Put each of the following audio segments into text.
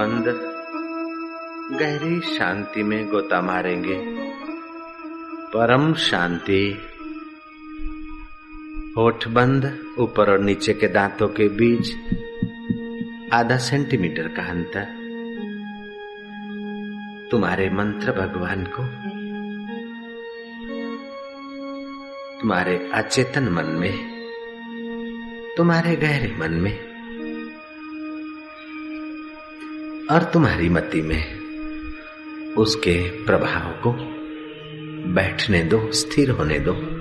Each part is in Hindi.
बंद। गहरी शांति में गोता मारेंगे। परम शांति। होठ बंद, ऊपर और नीचे के दांतों के बीच। आधा सेंटीमीटर का अंतर। तुम्हारे मंत्र भगवान को। तुम्हारे अचेतन मन में। तुम्हारे गहरे मन में। और तुम्हारी मति में उसके प्रभाव को बैठने दो, स्थिर होने दो,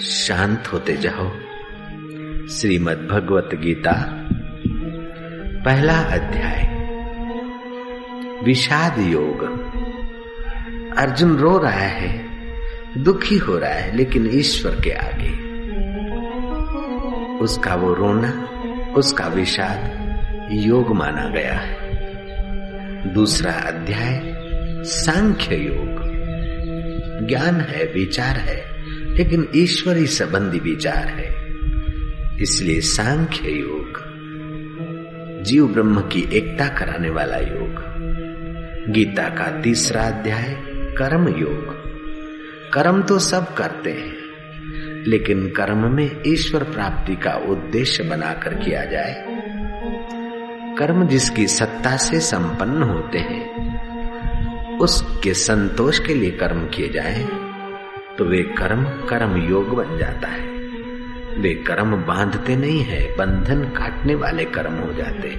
शांत होते जाओ। श्रीमद भगवत गीता, पहला अध्याय। विषाद योग। अर्जुन रो रहा है, दुखी हो रहा है, लेकिन ईश्वर के आगे। उसका वो रोना, उसका विषाद योग माना गया है। दूसरा अध्याय, सांख्य योग। ज्ञान है, विचार है, लेकिन ईश्वरी संबंधी विचार है। इसलिए सांख्य योग, जीव ब्रह्म की एकता कराने वाला योग। गीता का तीसरा अध्याय, कर्म योग। कर्म तो सब करते हैं, लेकिन कर्म में ईश्वर प्राप्ति का उद्देश्य बनाकर किया जाए कर्म जिसकी सत्ता से संपन्न होते हैं, उसके संतोष के लिए कर्म किए जाए तो वे कर्म कर्म योग बन जाता है। वे कर्म बांधते नहीं है, बंधन काटने वाले कर्म हो जाते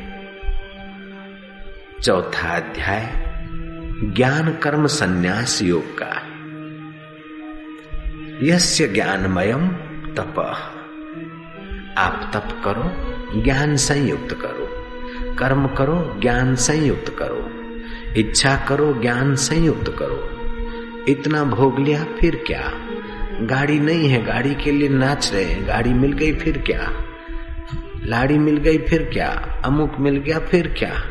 चौथा अध्याय, ज्ञान कर्म संन्यास योग का यस्य ज्ञानमयम तप। आप तप करो, ज्ञान संयुक्त करो। कर्म करो, ज्ञान संयुक्त करो। इच्छा करो, ज्ञान संयुक्त करो। इतना भोग लिया, फिर क्या? गाड़ी नहीं है, गाड़ी के लिए नाच रहे हैं, गाड़ी मिल गई, फिर क्या? लाड़ी मिल गई, फिर क्या? अमुक मिल गया, फिर क्या?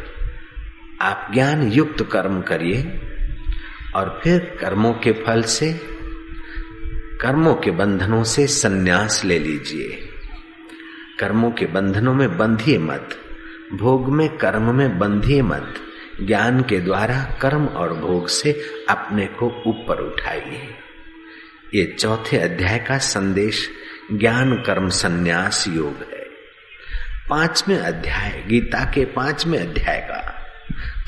आप ज्ञान युक्त कर्म करिए, और फिर कर्मों के फल से, कर्मों के बंधनों से सन्यास ले लीजिए। कर्मों के बंधनों में बंधिए मत। भोग में कर्म में बंधिए मत। ज्ञान के द्वारा कर्म और भोग से अपने को ऊपर उठाइए। ये चौथे अध्याय का संदेश, ज्ञान कर्म संन्यास योग है। पाँचवें अध्याय, गीता के पाँचवें अध्याय का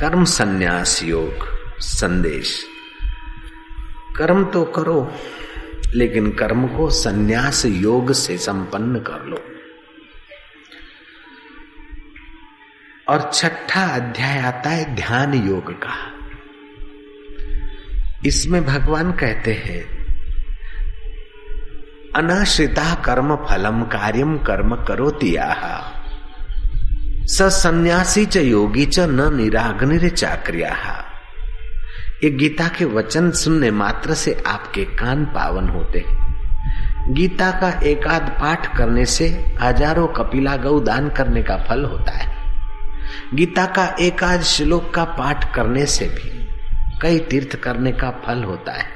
कर्म संन्यास योग संदेश। कर्म तो करो, लेकिन कर्म को संन्यास योग से संपन्न कर लो। और छठा अध्याय आता है ध्यान योग का। इसमें भगवान कहते हैं, अनाश्रिता कर्म फलम कार्यम कर्म करो स संन्यासी च योगी च न निराग्नि चाक्रिया ये गीता के वचन सुनने मात्र से आपके कान पावन होते हैं। गीता का एकाध पाठ करने से हज़ारों कपिला गौ दान करने का फल होता है। गीता का एकाध श्लोक का पाठ करने से भी कई तीर्थ करने का फल होता है।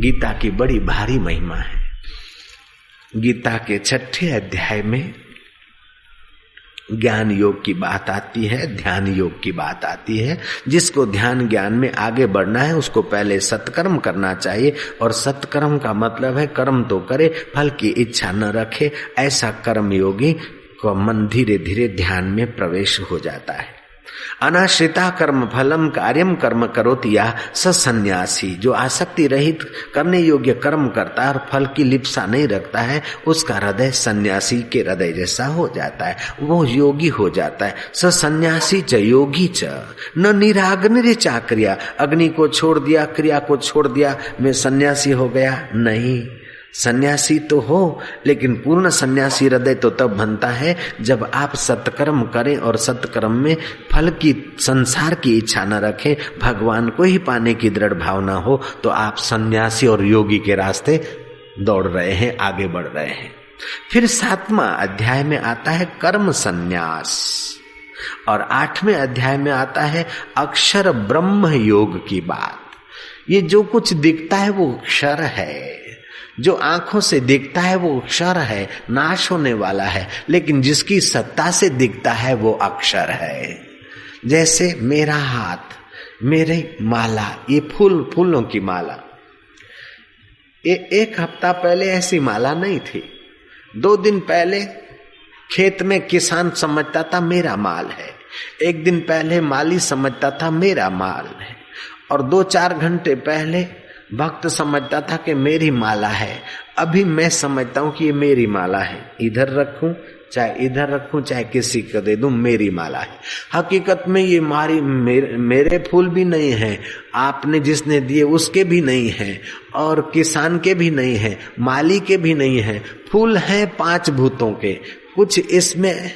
गीता की बड़ी भारी महिमा है। गीता के छठे अध्याय में ज्ञान योग की बात आती है, ध्यान योग की बात आती है। जिसको ध्यान ज्ञान में आगे बढ़ना है, उसको पहले सत्कर्म करना चाहिए और सत्कर्म का मतलब है कर्म तो करे, फल की इच्छा न रखे, ऐसा कर्म योगी को मन धीरे धीरे ध्यान में प्रवेश हो जाता है। अनाश्रिता कर्म फलम कार्यम कर्म करोतिया सन्यासी जो आसक्ति रहित करने योग्य कर्म करता है और फल की लिप्सा नहीं रखता है, उसका हृदय सन्यासी के हृदय जैसा हो जाता है। वो योगी हो जाता है। सन्यासी च, योगी च। न निराग्नि चाक्रिया अग्नि को छोड़ दिया, क्रिया को छोड़ दिया, मैं सन्यासी हो गया। नहीं। सन्यासी तो हो, लेकिन पूर्ण सन्यासी हृदय तो तब बनता है जब आप सत्कर्म करें और सत्कर्म में फल की, संसार की इच्छा न रखें, भगवान को ही पाने की दृढ़ भावना हो तो आप सन्यासी और योगी के रास्ते दौड़ रहे हैं, आगे बढ़ रहे हैं। फिर सातवां अध्याय में आता है कर्म संन्यास। और आठवें अध्याय में आता है अक्षर ब्रह्म योग की बात। ये जो कुछ दिखता है वो अक्षर है। जो आँखों से दिखता है वो अक्षर है, नाश होने वाला है, लेकिन जिसकी सत्ता से दिखता है वो अक्षर है। जैसे मेरा हाथ, मेरे माला, ये फूल, फूलों की माला। ये एक हफ़्ता पहले ऐसी माला नहीं थी। दो दिन पहले खेत में किसान समझता था मेरा माल है। एक दिन पहले माली समझता था मेरा माल है। और दो चार घंटे पहले भक्त समझता था कि मेरी माला है। अभी मैं समझता हूँ कि ये मेरी माला है। इधर रखूँ चाहे इधर रखूँ चाहे किसी को दे दूँ मेरी माला है। हकीकत में ये मारी मेरे, मेरे फूल भी नहीं है। आपने जिसने दिए उसके भी नहीं है। और किसान के भी नहीं है माली के भी नहीं है। फूल है पाँच भूतों के। कुछ इसमें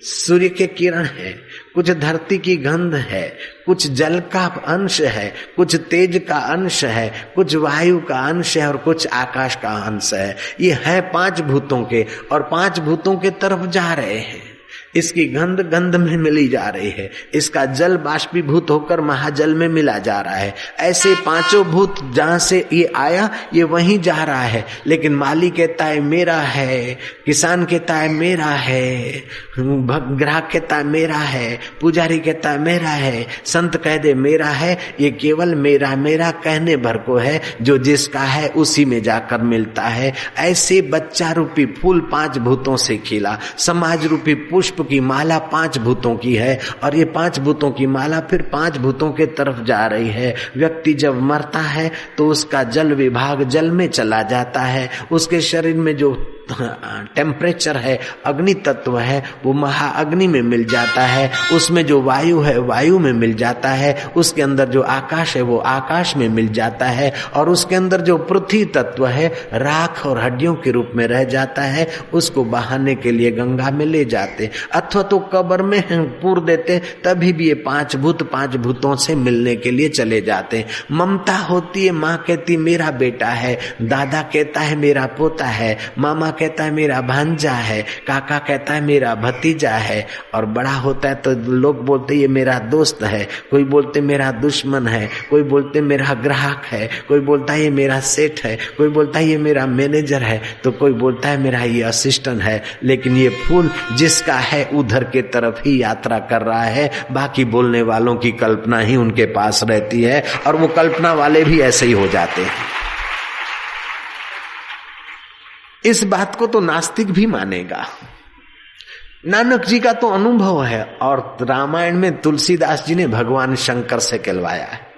सूर्य के किरण है। कुछ धरती की गंध है, कुछ जल का अंश है, कुछ तेज का अंश है, कुछ वायु का अंश है और कुछ आकाश का अंश है। ये है पाँच भूतों के और पाँच भूतों के तरफ़ जा रहे हैं। इसकी गंध गंध में मिली जा रही है। इसका जल बाष्पीभूत होकर महाजल में मिला जा रहा है। ऐसे पाँचों भूत जहाँ से ये आया, ये वहीं जा रहा है। लेकिन माली कहता है, मेरा है। किसान कहता है, मेरा है। ग्राहक कहता है, मेरा है। पुजारी कहता है, मेरा है। संत कह दे, मेरा है। ये केवल मेरा मेरा कहने भर को है। जो जिसका है, उसी में जाकर मिलता है। ऐसे बच्चा रूपी फूल पाँच भूतों से खिला। समाज रूपी पुष्प की माला पाँच भूतों की है और ये पाँच भूतों की माला फिर पाँच भूतों के तरफ़ जा रही है। व्यक्ति जब मरता है तो उसका जल विभाग जल में चला जाता है। उसके शरीर में जो टेम्परेचर है, अग्नि तत्व है, वो महाअग्नि में मिल जाता है, उसमें जो वायु है, वायु में मिल जाता है, उसके अंदर जो आकाश है, वो आकाश में मिल जाता है, और उसके अंदर जो पृथ्वी तत्व है, राख और हड्डियों के रूप में रह जाता है, उसको बहाने के लिए गंगा में ले जाते अथवा तो कबर में पूर देते तभी भी ये पाँच भूत पाँच भूतों से मिलने के लिए चले जाते ममता होती है, माँ कहती, मेरा बेटा है। दादा कहता है, मेरा पोता है। मामा कहता है, मेरा भांजा है। काका कहता है, मेरा भतीजा है। और बड़ा होता है तो लोग बोलते, ये मेरा दोस्त है। कोई बोलते, मेरा दुश्मन है। कोई बोलते, मेरा ग्राहक है। कोई बोलता है ये मेरा सेठ है। कोई बोलता है ये मेरा मैनेजर है। तो कोई बोलता है, मेरा ये असिस्टेंट है। लेकिन ये फूल जिसका है, उधर के तरफ़ ही यात्रा कर रहा है। बाकी बोलने वालों की कल्पना ही उनके पास रहती है और वो कल्पना वाले भी ऐसे ही हो जाते हैं। इस बात को तो नास्तिक भी मानेगा। नानक जी का तो अनुभव है और रामायण में तुलसीदास जी ने भगवान शंकर से कहलवाया है।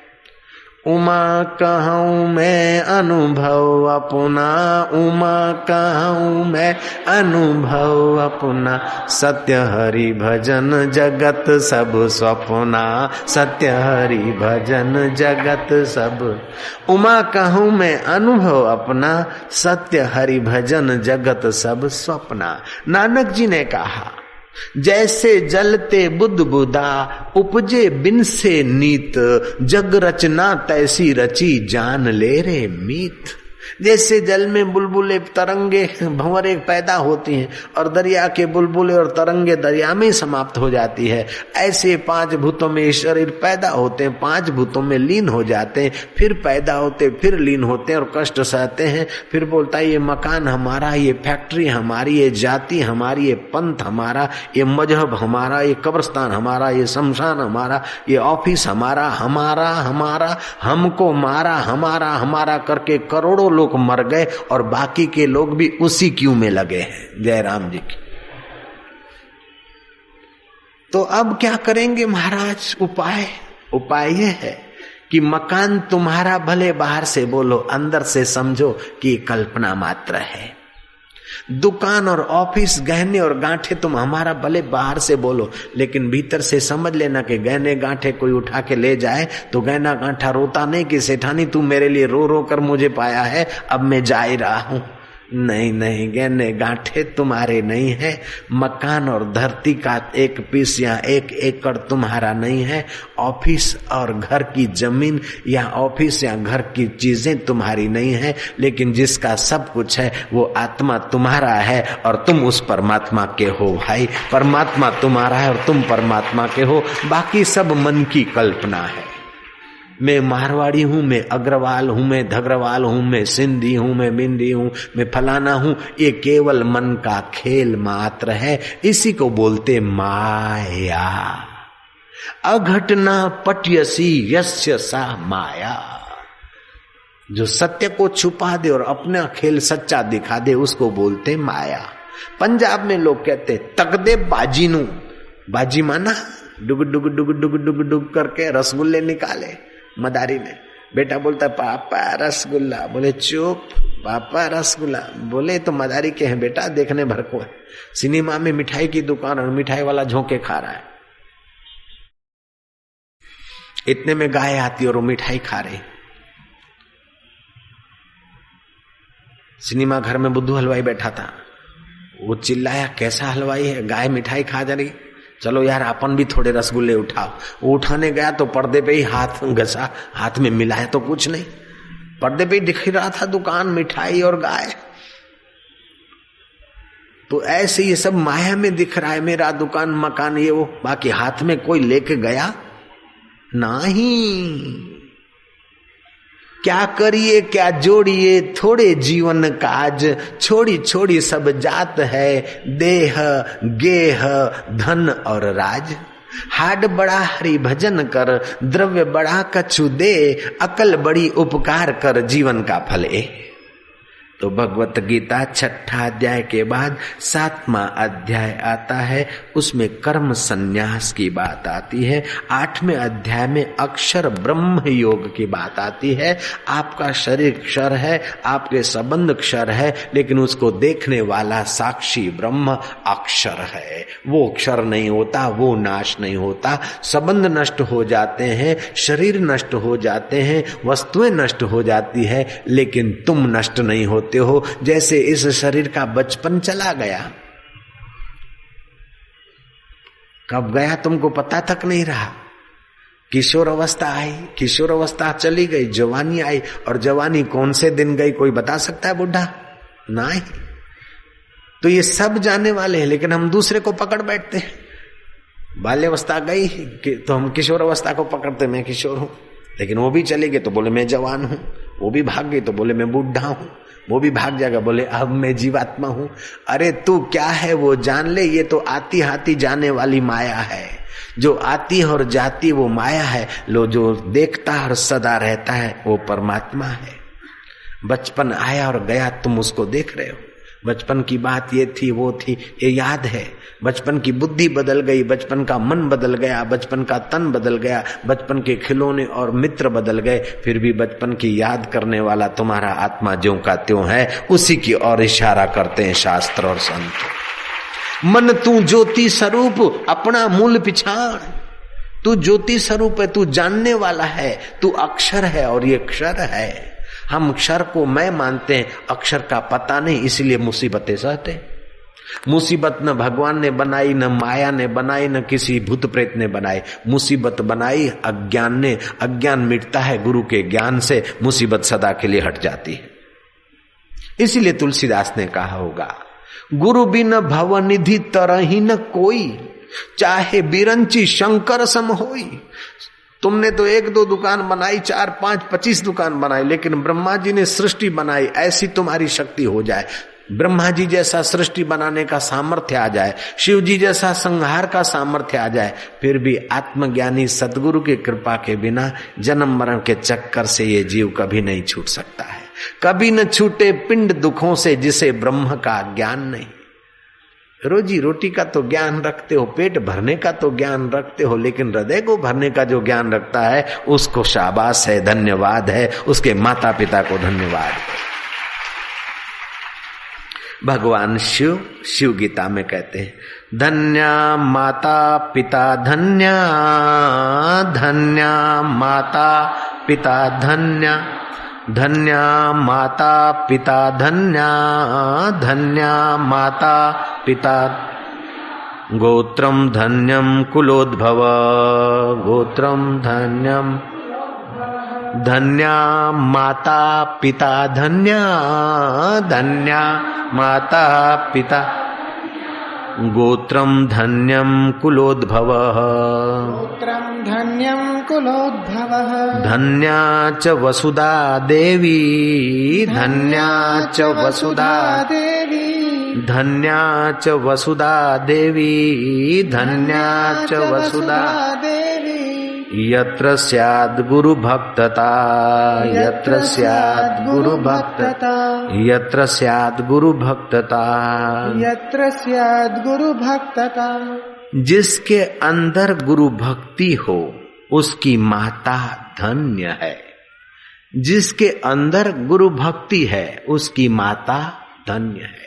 उमा कहूँ मैं अनुभव अपना, उमा कहूँ मैं अनुभव अपना। सत्य हरि भजन जगत सब स्वप्ना सत्य हरि भजन जगत सब। उमा कहूँ मैं अनुभव अपना, सत्य हरि भजन जगत सब स्वप्ना नानक जी ने कहा जैसे जलते बुद्ध बुदा, उपजे बिन से नीत, जग रचना तैसी रची जान ले रे मीत। जैसे जल में बुलबुले तरंगे भंवरे पैदा होती हैं और दरिया के बुलबुले और तरंगे दरिया में समाप्त हो जाती है। ऐसे पाँच भूतों में शरीर पैदा होते हैं, पाँच भूतों में लीन हो जाते हैं, फिर पैदा होते, फिर लीन होते हैं और कष्ट सहते हैं। फिर बोलता है, ये मकान हमारा, ये फैक्ट्री हमारी, ये जाति हमारी, ये पंथ हमारा, ये मज़हब हमारा, ये कब्रस्तान हमारा, ये शमशान हमारा, ये ऑफ़िस हमारा हमारा हमारा, हमको मारा, हमारा हमारा करके करोड़ों लोग मर गए और बाकी के लोग भी उसी क्यू में लगे हैं? जयराम जी की। तो अब क्या करेंगे महाराज? उपाय? उपाय यह है कि मकान तुम्हारा भले बाहर से बोलो, अंदर से समझो कि कल्पना मात्र है। दुकान और ऑफ़िस गहने और गांठे तुम हमारा भले बाहर से बोलो, लेकिन भीतर से समझ लेना कि गहने गांठे कोई उठा के ले जाए तो गहना गांठा रोता नहीं कि सेठानी तू मेरे लिए रो रो कर मुझे पाया है, अब मैं जा ही रहा हूँ। नहीं नहीं, गहने गांठे तुम्हारे नहीं है। मकान और धरती का एक पीस या एक एकड़ तुम्हारा नहीं है। ऑफ़िस और घर की ज़मीन या ऑफ़िस या घर की चीज़ें तुम्हारी नहीं है, लेकिन जिसका सब कुछ है, वो आत्मा तुम्हारा है और तुम उस परमात्मा के हो, भाई। परमात्मा तुम्हारा है और तुम परमात्मा के हो। बाकी सब मन की कल्पना है। मैं मारवाड़ी हूँ, मैं अग्रवाल हूँ, मैं धग्रवाल हूँ, मैं सिंधी हूँ, मैं बिंदी हूँ, मैं फलाना हूँ। ये केवल मन का खेल मात्र है। इसी को बोलते माया। अघटना पटयसी यस्य सा माया। जो सत्य को छुपा दे और अपना खेल सच्चा दिखा दे, उसको बोलते माया। पंजाब में लोग कहते तक दे बाजी नू बाजी माना? डुग डुग डुग डुग डुग डुग करके रसगुल्ले निकाले। मदारी में। बेटा बोलता, पापा, रसगुल्ला। बोले, चुप, पापा, रसगुल्ला। बोले तो मदारी के हैं बेटा, देखने भर को है। सिनेमा में मिठाई की दुकान और मिठाई वाला झोंके खा रहा है। इतने में गाय आती और वो मिठाई खा रही। सिनेमा घर में बुद्धू हलवाई बैठा था। वो चिल्लाया, कैसा हलवाई है? गाय मिठाई खा जा रही। चलो यार, अपन भी थोड़े रसगुल्ले उठाओ। वो उठाने गया तो पर्दे पे ही हाथ घसा। हाथ में मिलाया तो कुछ नहीं। पर्दे पे ही दिख रहा था दुकान, मिठाई और गाय। तो ऐसे ये सब माया में दिख रहा है, मेरा दुकान, मकान, ये वो। बाकी हाथ में कोई लेके गया नहीं क्या करिए, क्या जोड़िए, थोड़े जीवन काज, छोड़ी छोड़ी सब जात है, देह, गेह, धन और राज। हाड बड़ा हरि भजन कर, द्रव्य बड़ा कछु दे, अकल बड़ी उपकार कर जीवन का फल ए। तो भगवत गीता छठा अध्याय के बाद सातवां अध्याय आता है। उसमें कर्म संन्यास की बात आती है। आठवें अध्याय में अक्षर ब्रह्म योग की बात आती है। आपका शरीर क्षर है, आपके संबंध क्षर है, लेकिन उसको देखने वाला साक्षी ब्रह्म अक्षर है। वो क्षर नहीं होता, वो नाश नहीं होता। संबंध नष्ट हो जाते हैं, शरीर नष्ट हो जाते हैं, वस्तुएँ नष्ट हो जाती है, लेकिन तुम नष्ट नहीं होते। होते हो जैसे इस शरीर का बचपन चला गया। कब गया तुमको पता तक नहीं रहा। किशोर अवस्था आई, किशोर अवस्था चली गई, जवानी आई, और जवानी कौन से दिन गई कोई बता सकता है बुढ़ा? नहीं। तो ये सब जाने वाले हैं, लेकिन हम दूसरे को पकड़ बैठते हैं। बाल्यावस्था गई तो हम किशोर अवस्था को पकड़ते, मैं किशोर हूँ। लेकिन वो भी चले गए तो बोले मैं जवान हूँ, वो भी भाग गई तो बोले मैं बुढ़ा हूँ। वो भी भाग जाएगा। बोले, अब मैं जीवात्मा हूँ। अरे तू क्या है वो? जान ले, ये तो आती हाथी जाने वाली माया है। जो आती और जाती, वो माया है। लो, जो देखता और सदा रहता है, वो परमात्मा है। बचपन आया और गया, तुम उसको देख रहे हो। बचपन की बात ये थी, वो थी। ये याद है, बचपन की बुद्धि बदल गई, बचपन का मन बदल गया, बचपन का तन बदल गया, बचपन के खिलौने और मित्र बदल गए, फिर भी बचपन की याद करने वाला तुम्हारा आत्मा ज्यो का त्यों है, उसी की ओर इशारा करते हैं शास्त्र और संत। मन तू ज्योति स्वरूप, अपना मूल पिछाड़ तू ज्योति स्वरूप है, तू जानने वाला है, तू अक्षर है और ये क्षर है। हम अक्षर को मैं मानते हैं, अक्षर का पता नहीं, इसलिए मुसीबतें सहते मुसीबत न भगवान ने बनाई, न माया ने बनाई, न किसी भूत प्रेत ने बनाई। मुसीबत बनाई, अज्ञान ने, अज्ञान मिटता है गुरु के ज्ञान से, मुसीबत सदा के लिए हट जाती है। इसीलिए तुलसीदास ने कहा होगा, गुरु बिन भव निधि तरह न कोई, चाहे बिरंची शंकर सम होई तुमने तो एक दो दुकान बनाई, चार, पाँच, पच्चीस दुकान बनाई, लेकिन ब्रह्मा जी ने सृष्टि बनाई, ऐसी तुम्हारी शक्ति हो जाए। ब्रह्मा जी जैसा सृष्टि बनाने का सामर्थ्य आ जाए शिव जी जैसा संहार का सामर्थ्य आ जाए, फिर भी आत्मज्ञानी सदगुरु की कृपा के बिना जन्म मरण के चक्कर से ये जीव कभी नहीं छूट सकता है। कभी न छूटे पिंड दुखों से जिसे ब्रह्म का ज्ञान नहीं। रोजी रोटी का तो ज्ञान रखते हो, पेट भरने का तो ज्ञान रखते हो, लेकिन हृदय को भरने का जो ज्ञान रखता है, उसको शाबाश है, धन्यवाद है, उसके माता पिता को धन्यवाद। भगवान शिव शिव गीता में कहते हैं, धन्या माता पिता धन्या धन्या माता पिता धन्या धन्या माता पिता धन्या धन्या माता पिता। गोत्रम धन्यम कुलोद्भव गोत्रम धन्यम धन्या माता पिता धन्या धन्या माता पिता। गोत्रम धन्यम कुलोद्भव। गोत्रम धन्यम कुलोद्भव। धन्या च वसुधा देवी। धन्या च वसुधा देवी। धन्या च वसुधा देवी। धन्या च वसुधा देवी यत्र स्याद् गुरु भक्तता यत्र स्याद् गुरु भक्तता। यत्र स्याद् गुरु भक्तता। यत्र स्याद् गुरु भक्तता। जिसके अंदर गुरु भक्ति हो उसकी माता धन्य है। जिसके अंदर गुरु भक्ति है उसकी माता धन्य है।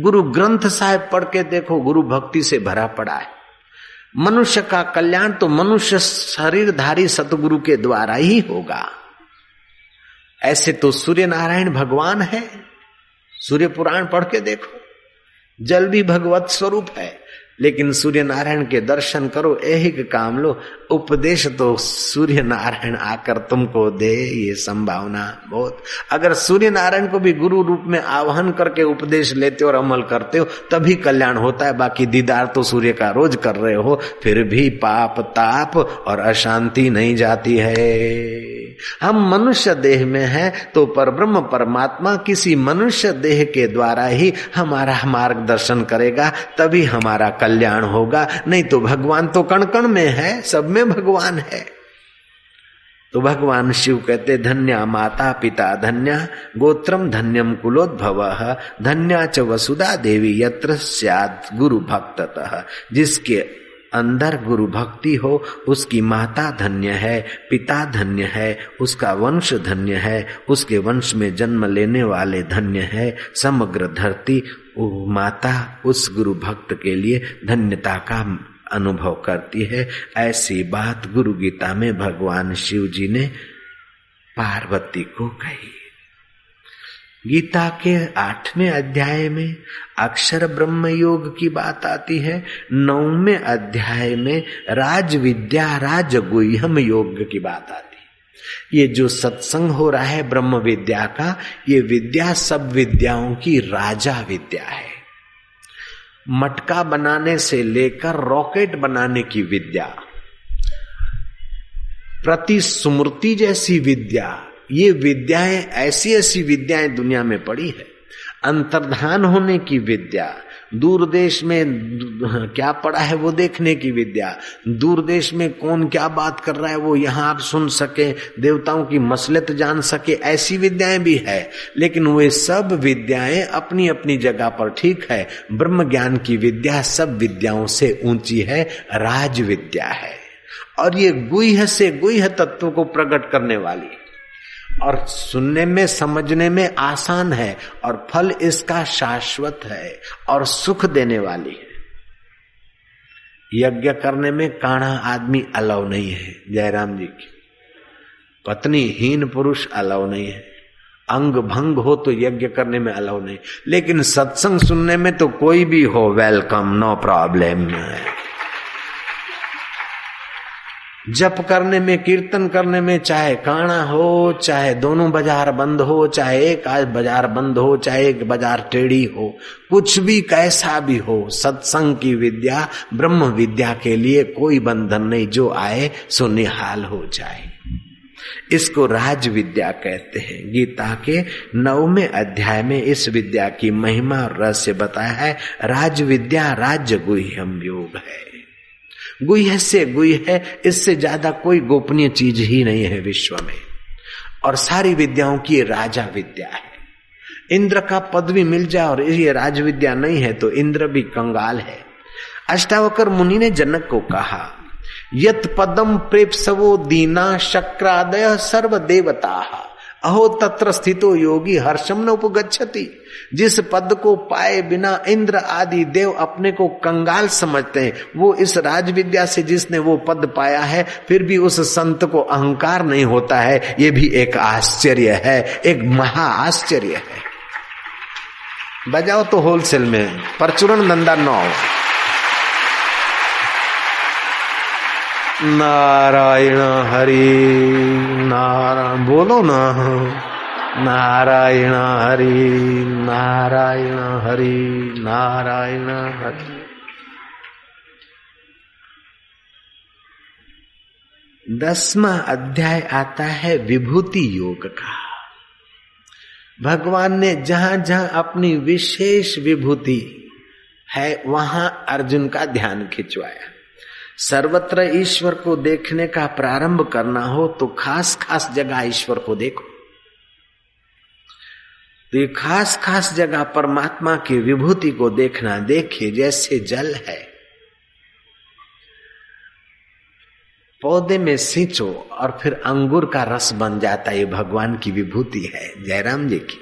गुरु ग्रंथ साहिब पढ़ के देखो गुरु भक्ति से भरा पड़ा है। मनुष्य का कल्याण तो मनुष्य शरीरधारी सतगुरु के द्वारा ही होगा। ऐसे तो सूर्य नारायण भगवान है। सूर्य पुराण पढ़ के देखो। जल भी भगवत स्वरूप है। लेकिन सूर्य नारायण के दर्शन करो यही काम लो, उपदेश तो सूर्य नारायण आकर तुमको दे ये संभावना बहुत। अगर सूर्य नारायण को भी गुरु रूप में आह्वान करके उपदेश लेते हो और अमल करते हो, तभी कल्याण होता है, बाकी दीदार तो सूर्य का रोज कर रहे हो, फिर भी पाप ताप और अशांति नहीं जाती है। हम मनुष्य देह में हैं तो पर ब्रह्म परमात्मा किसी मनुष्य देह के द्वारा ही हमारा मार्गदर्शन करेगा, तभी हमारा कल्याण होगा। नहीं तो भगवान तो कण कण में है, सब में भगवान है। तो भगवान शिव कहते, धन्या माता पिता धन्या गोत्रम धन्यम कुलोद्भव, धन्या च वसुधा देवी यत्र गुरु भक्ततः जिसके अंदर गुरु भक्ति हो, उसकी माता धन्य है, पिता धन्य है, उसका वंश धन्य है, उसके वंश में जन्म लेने वाले धन्य है, समग्र धरती माता उस गुरु भक्त के लिए धन्यता का अनुभव करती है। ऐसी बात गुरु गीता में भगवान शिव जी ने पार्वती को कही। गीता के आठवें अध्याय में अक्षर ब्रह्म योग की बात आती है। नौवें अध्याय में राज विद्या राज गुह्यम योग की बात आती है। ये जो सत्संग हो रहा है ब्रह्म विद्या का, ये विद्या सब विद्याओं की राजा विद्या है। मटका बनाने से लेकर रॉकेट बनाने की विद्या प्रति स्मृति जैसी विद्या ये विद्याएँ, ऐसी ऐसी विद्याएँ दुनिया में पड़ी है। अंतर्धान होने की विद्या, दूर देश में क्या पड़ा है वो देखने की विद्या, दूर देश में कौन क्या बात कर रहा है वो यहाँ आप सुन सके, देवताओं की मसलत जान सके, ऐसी विद्याएँ भी है। लेकिन वे सब विद्याएँ अपनी अपनी जगह पर ठीक है। ब्रह्म ज्ञान की विद्या सब विद्याओं से ऊँची है राज विद्या है। और ये गुह से गुह तत्व को प्रकट करने वाली है। और सुनने में, समझने में आसान है और फल इसका शाश्वत है और सुख देने वाली है। यज्ञ करने में काणा आदमी अलाव नहीं है, जयराम जी की। पत्नी हीन पुरुष अलाव नहीं है। अंग भंग हो तो यज्ञ करने में अलाव नहीं। लेकिन सत्संग सुनने में तो कोई भी हो, वेलकम, नो प्रॉब्लम। है जप करने में, कीर्तन करने में, चाहे काना हो, चाहे दोनों बाज़ार बंद हो, चाहे एक आज बाज़ार बंद हो, चाहे एक बाज़ार टेढ़ी हो, कुछ भी कैसा भी हो, सत्संग की विद्या, ब्रह्म विद्या के लिए कोई बंधन नहीं, जो आए, सो निहाल हो जाए। इसको राज विद्या कहते हैं। गीता के नववें अध्याय में इस विद्या की महिमा और रहस्य बताया है। राज विद्या राज्य गुह्यम योग है। गुह से गुह है, इससे ज़्यादा कोई गोपनीय चीज़ ही नहीं है विश्व में। और सारी विद्याओं की राजा विद्या है। इंद्र का पद भी मिल जाए और ये राज विद्या नहीं है तो इंद्र भी कंगाल है। अष्टावकर मुनि ने जनक को कहा, यत पदम प्रेप सवो दीना शक्रादय सर्व देवता अहो तत्र स्थितो योगी हर्षम न उपगछति जिस पद को पाए बिना इंद्र आदि देव अपने को कंगाल समझते हैं, वो इस राज विद्या से जिसने वो पद पाया है, फिर भी उस संत को अहंकार नहीं होता है। ये भी एक आश्चर्य है, एक महा आश्चर्य है। बजाओ तो होलसेल में परचुरण नंदा नौ। नारायण हरि, नारायण, बोलो ना। नारायण हरि नारायण हरि नारायण हरि। दसवा अध्याय आता है विभूति योग का। भगवान ने जहाँ जहाँ अपनी विशेष विभूति है, वहाँ अर्जुन का ध्यान खिंचवाया। सर्वत्र ईश्वर को देखने का प्रारंभ करना हो तो खास खास जगह ईश्वर को देखो। तो ये खास खास जगह परमात्मा की विभूति को देखना, देखिए, जैसे जल है। पौधे में सींचो और फिर अंगूर का रस बन जाता है, ये भगवान की विभूति है, जयराम जी की।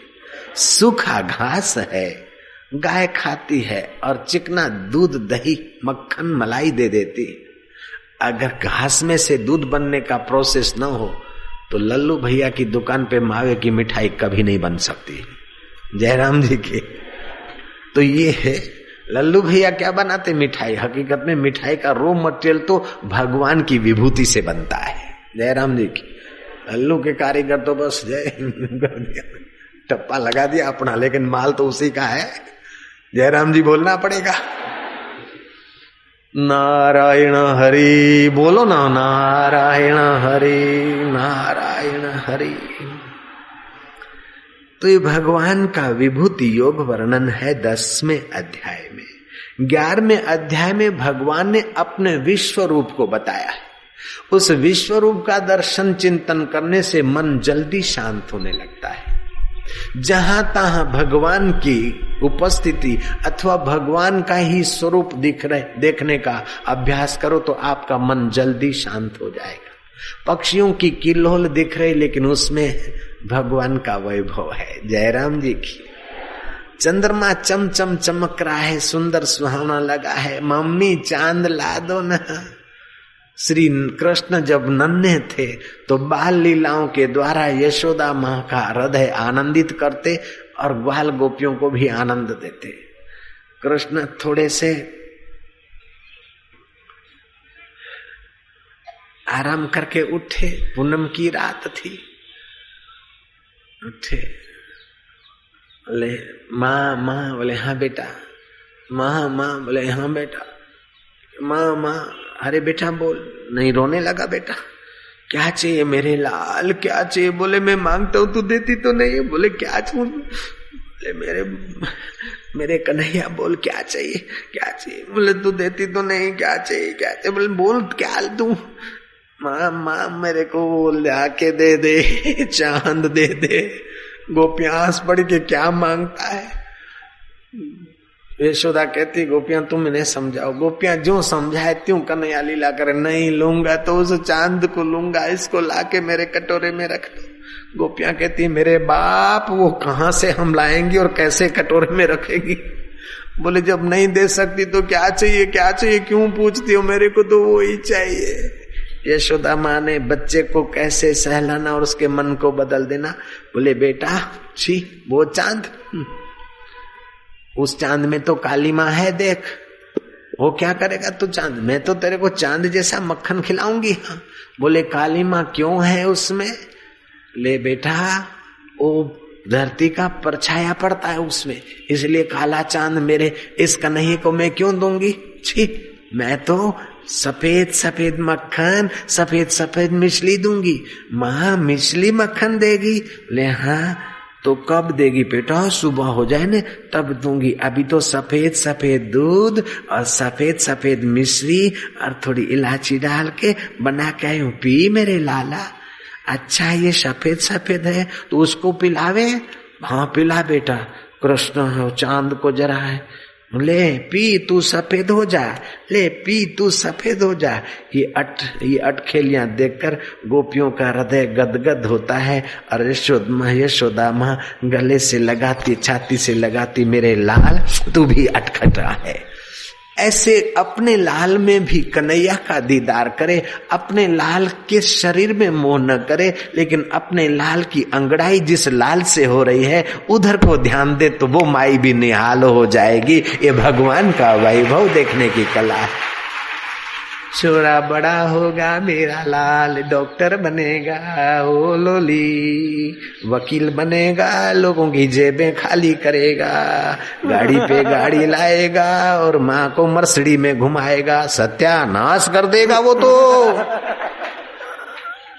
सूखा घास है, गाय खाती है और चिकना दूध, दही, मक्खन मलाई दे देती अगर घास में से दूध बनने का प्रोसेस न हो तो लल्लू भैया की दुकान पे मावे की मिठाई कभी नहीं बन सकती। जयराम जी की। तो ये है, लल्लू भैया क्या बनाते मिठाई? हकीकत में मिठाई का रो मटेरियल तो भगवान की विभूति से बनता है। जयराम जी की। लल्लू के कारीगर तो बस जय टप्पा लगा दिया अपना, लेकिन माल तो उसी का है। जयराम जी बोलना पड़ेगा। नारायण हरि, बोलो ना, नारायण हरि नारायण हरि। तो ये भगवान का विभूति योग वर्णन है दसवें अध्याय में। ग्यारहवें अध्याय में भगवान ने अपने विश्व रूप को बताया है। उस विश्व रूप का दर्शन चिंतन करने से मन जल्दी शांत होने लगता है। जहाँ तहा भगवान की उपस्थिति अथवा भगवान का ही स्वरूप दिख रहे, देखने का अभ्यास करो तो आपका मन जल्दी शांत हो जाएगा। पक्षियों की किल्लोल दिख रही, लेकिन उसमें भगवान का वैभव है। जयराम जी की। चंद्रमा चम चम चमक रहा है, सुंदर सुहावना लगा है। मम्मी, चाँद ला दो ना। श्री कृष्ण जब नन्हे थे तो बाल लीलाओं के द्वारा यशोदा माँ का हृदय आनंदित करते और बाल गोपियों को भी आनंद देते। कृष्ण थोड़े से आराम करके उठे। पूनम की रात थी। उठे। बोले, माँ माँ, बोले हाँ बेटा। माँ माँ, बोले हाँ बेटा। माँ माँ। अरे बेटा बोल। नहीं रोने लगा बेटा। क्या चाहिए मेरे लाल? क्या चाहिए? बोले, मैं माँगता हूँ, तू देती तो नहीं है। बोले, क्या बोले, मेरे मेरे कन्हैया बोल, क्या चाहिए? क्या चाहिए? बोले, तू देती तो नहीं, क्या चाहिए? क्या चाहिए? बोले, बोल, क्या तू माँ माँ, मेरे को लाके दे दे, चाँद दे दे। गोपियास पढ़ के क्या माँगता है? यशोदा कहती, गोपियाँ, तुम इन्हें समझाओ। गोपियाँ, जो समझाए, त्यों कन्हैया लीला करे। नहीं लूँगा तो उस चाँद को लूँगा, इसको लाके मेरे कटोरे में रख दो। गोपियाँ कहती, मेरे बाप, वो कहाँ से हम लाएँगी और कैसे कटोरे में रखेगी? बोले, जब नहीं दे सकती तो क्या चाहिए क्या चाहिए, क्यों पूछती हो? मेरे को तो वो ही चाहिए। यशोदा माँ ने बच्चे को कैसे सहलाना और उसके मन को बदल देना? बोले, बेटा, छी, वो चाँद। उस चाँद में तो काली माँ है देख। वो क्या करेगा? तू चाँद, मैं तो तेरे को चाँद जैसा मक्खन खिलाऊँगी। हाँ। बोले, काली माँ क्यों है उसमें? ले बेटा, वो धरती का परछाया पड़ता है उसमें। इसलिए काला चाँद मेरे इस कन्हैया को मैं क्यों दूँगी? छी, मैं तो सफ़ेद सफ़ेद मक्खन, सफ़ेद सफ़ेद मिछली दूँगी। माँ मिछली मक्खन देगी। ले हाँ तो कब देगी बेटा? सुबह हो जाए ना, तब दूँगी। अभी तो सफ़ेद सफ़ेद दूध और सफ़ेद सफ़ेद मिश्री और थोड़ी इलायची डाल के बना के आयु पी मेरे लाला। अच्छा ये सफ़ेद सफ़ेद है तो उसको पिलावे? हाँ पिला बेटा। कृष्ण है चाँद को जरा है। ले पी तू सफ़ेद हो जा, ले पी तू सफ़ेद हो जा। ये अट ये अटखेलियाँ देखकर गोपियों का हृदय गदगद होता है। और यशोद यशोदा माँ गले से लगाती, छाती से लगाती मेरे लाल, तू भी अटखट है। ऐसे अपने लाल में भी कन्हैया का दीदार करे, अपने लाल के शरीर में मोह न करे, लेकिन अपने लाल की अंगड़ाई जिस लाल से हो रही है, उधर को ध्यान दे तो वो माई भी निहाल हो जाएगी। ये भगवान का वैभव देखने की कला है। छोरा बड़ा होगा मेरा लाल डॉक्टर बनेगा ओ लोली। वकील बनेगा लोगों की जेबें खाली करेगा गाड़ी पे गाड़ी लाएगा और माँ को मरसड़ी में घुमाएगा सत्यानाश कर देगा वो तो।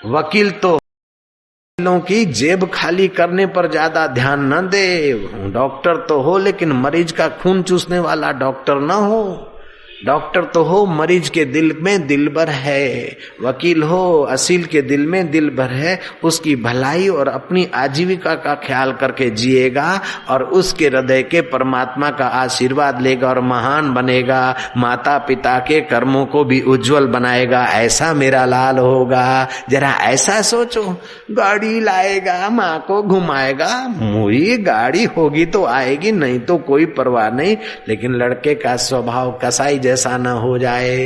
वकील तो वकीलों की जेब खाली करने पर ज़्यादा ध्यान न दे। डॉक्टर तो हो लेकिन मरीज़ का खून चूसने वाला डॉक्टर न हो। डॉक्टर तो हो मरीज़ के दिल में दिल भर है, वकील हो असील के दिल में दिल भर है, उसकी भलाई और अपनी आजीविका का ख्याल करके जिएगा और उसके हृदय के परमात्मा का आशीर्वाद लेगा और महान बनेगा। माता पिता के कर्मों को भी उज्जवल बनाएगा। ऐसा मेरा लाल होगा। जरा ऐसा सोचो, गाड़ी लाएगा, माँ को घुमाएगा। मुई गाड़ी होगी तो आएगी, नहीं तो कोई परवाह नहीं। लेकिन लड़के का स्वभाव कसाई जैसा न हो जाए।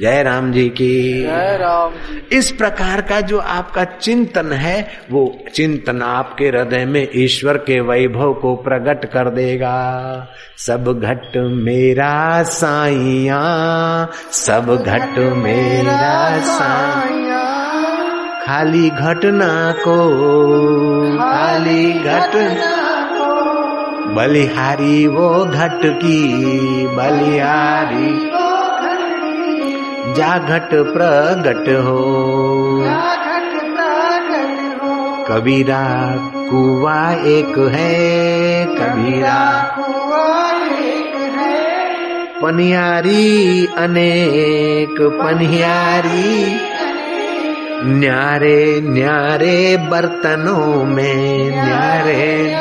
जय राम जी की। जय राम इस प्रकार का जो आपका चिंतन है वो चिंतन आपके हृदय में ईश्वर के वैभव को प्रकट कर देगा। सब घट मेरा साइया सब घट मेरा साइया खाली घटना को खाली घटना बलिहारी वो घट की बलिहारी। जा घट प्रगट हो। कबीरा कुआ एक है, कबीरा। पनियारी अनेक, पनियारी। न्यारे न्यारे बर्तनों में, न्यारे।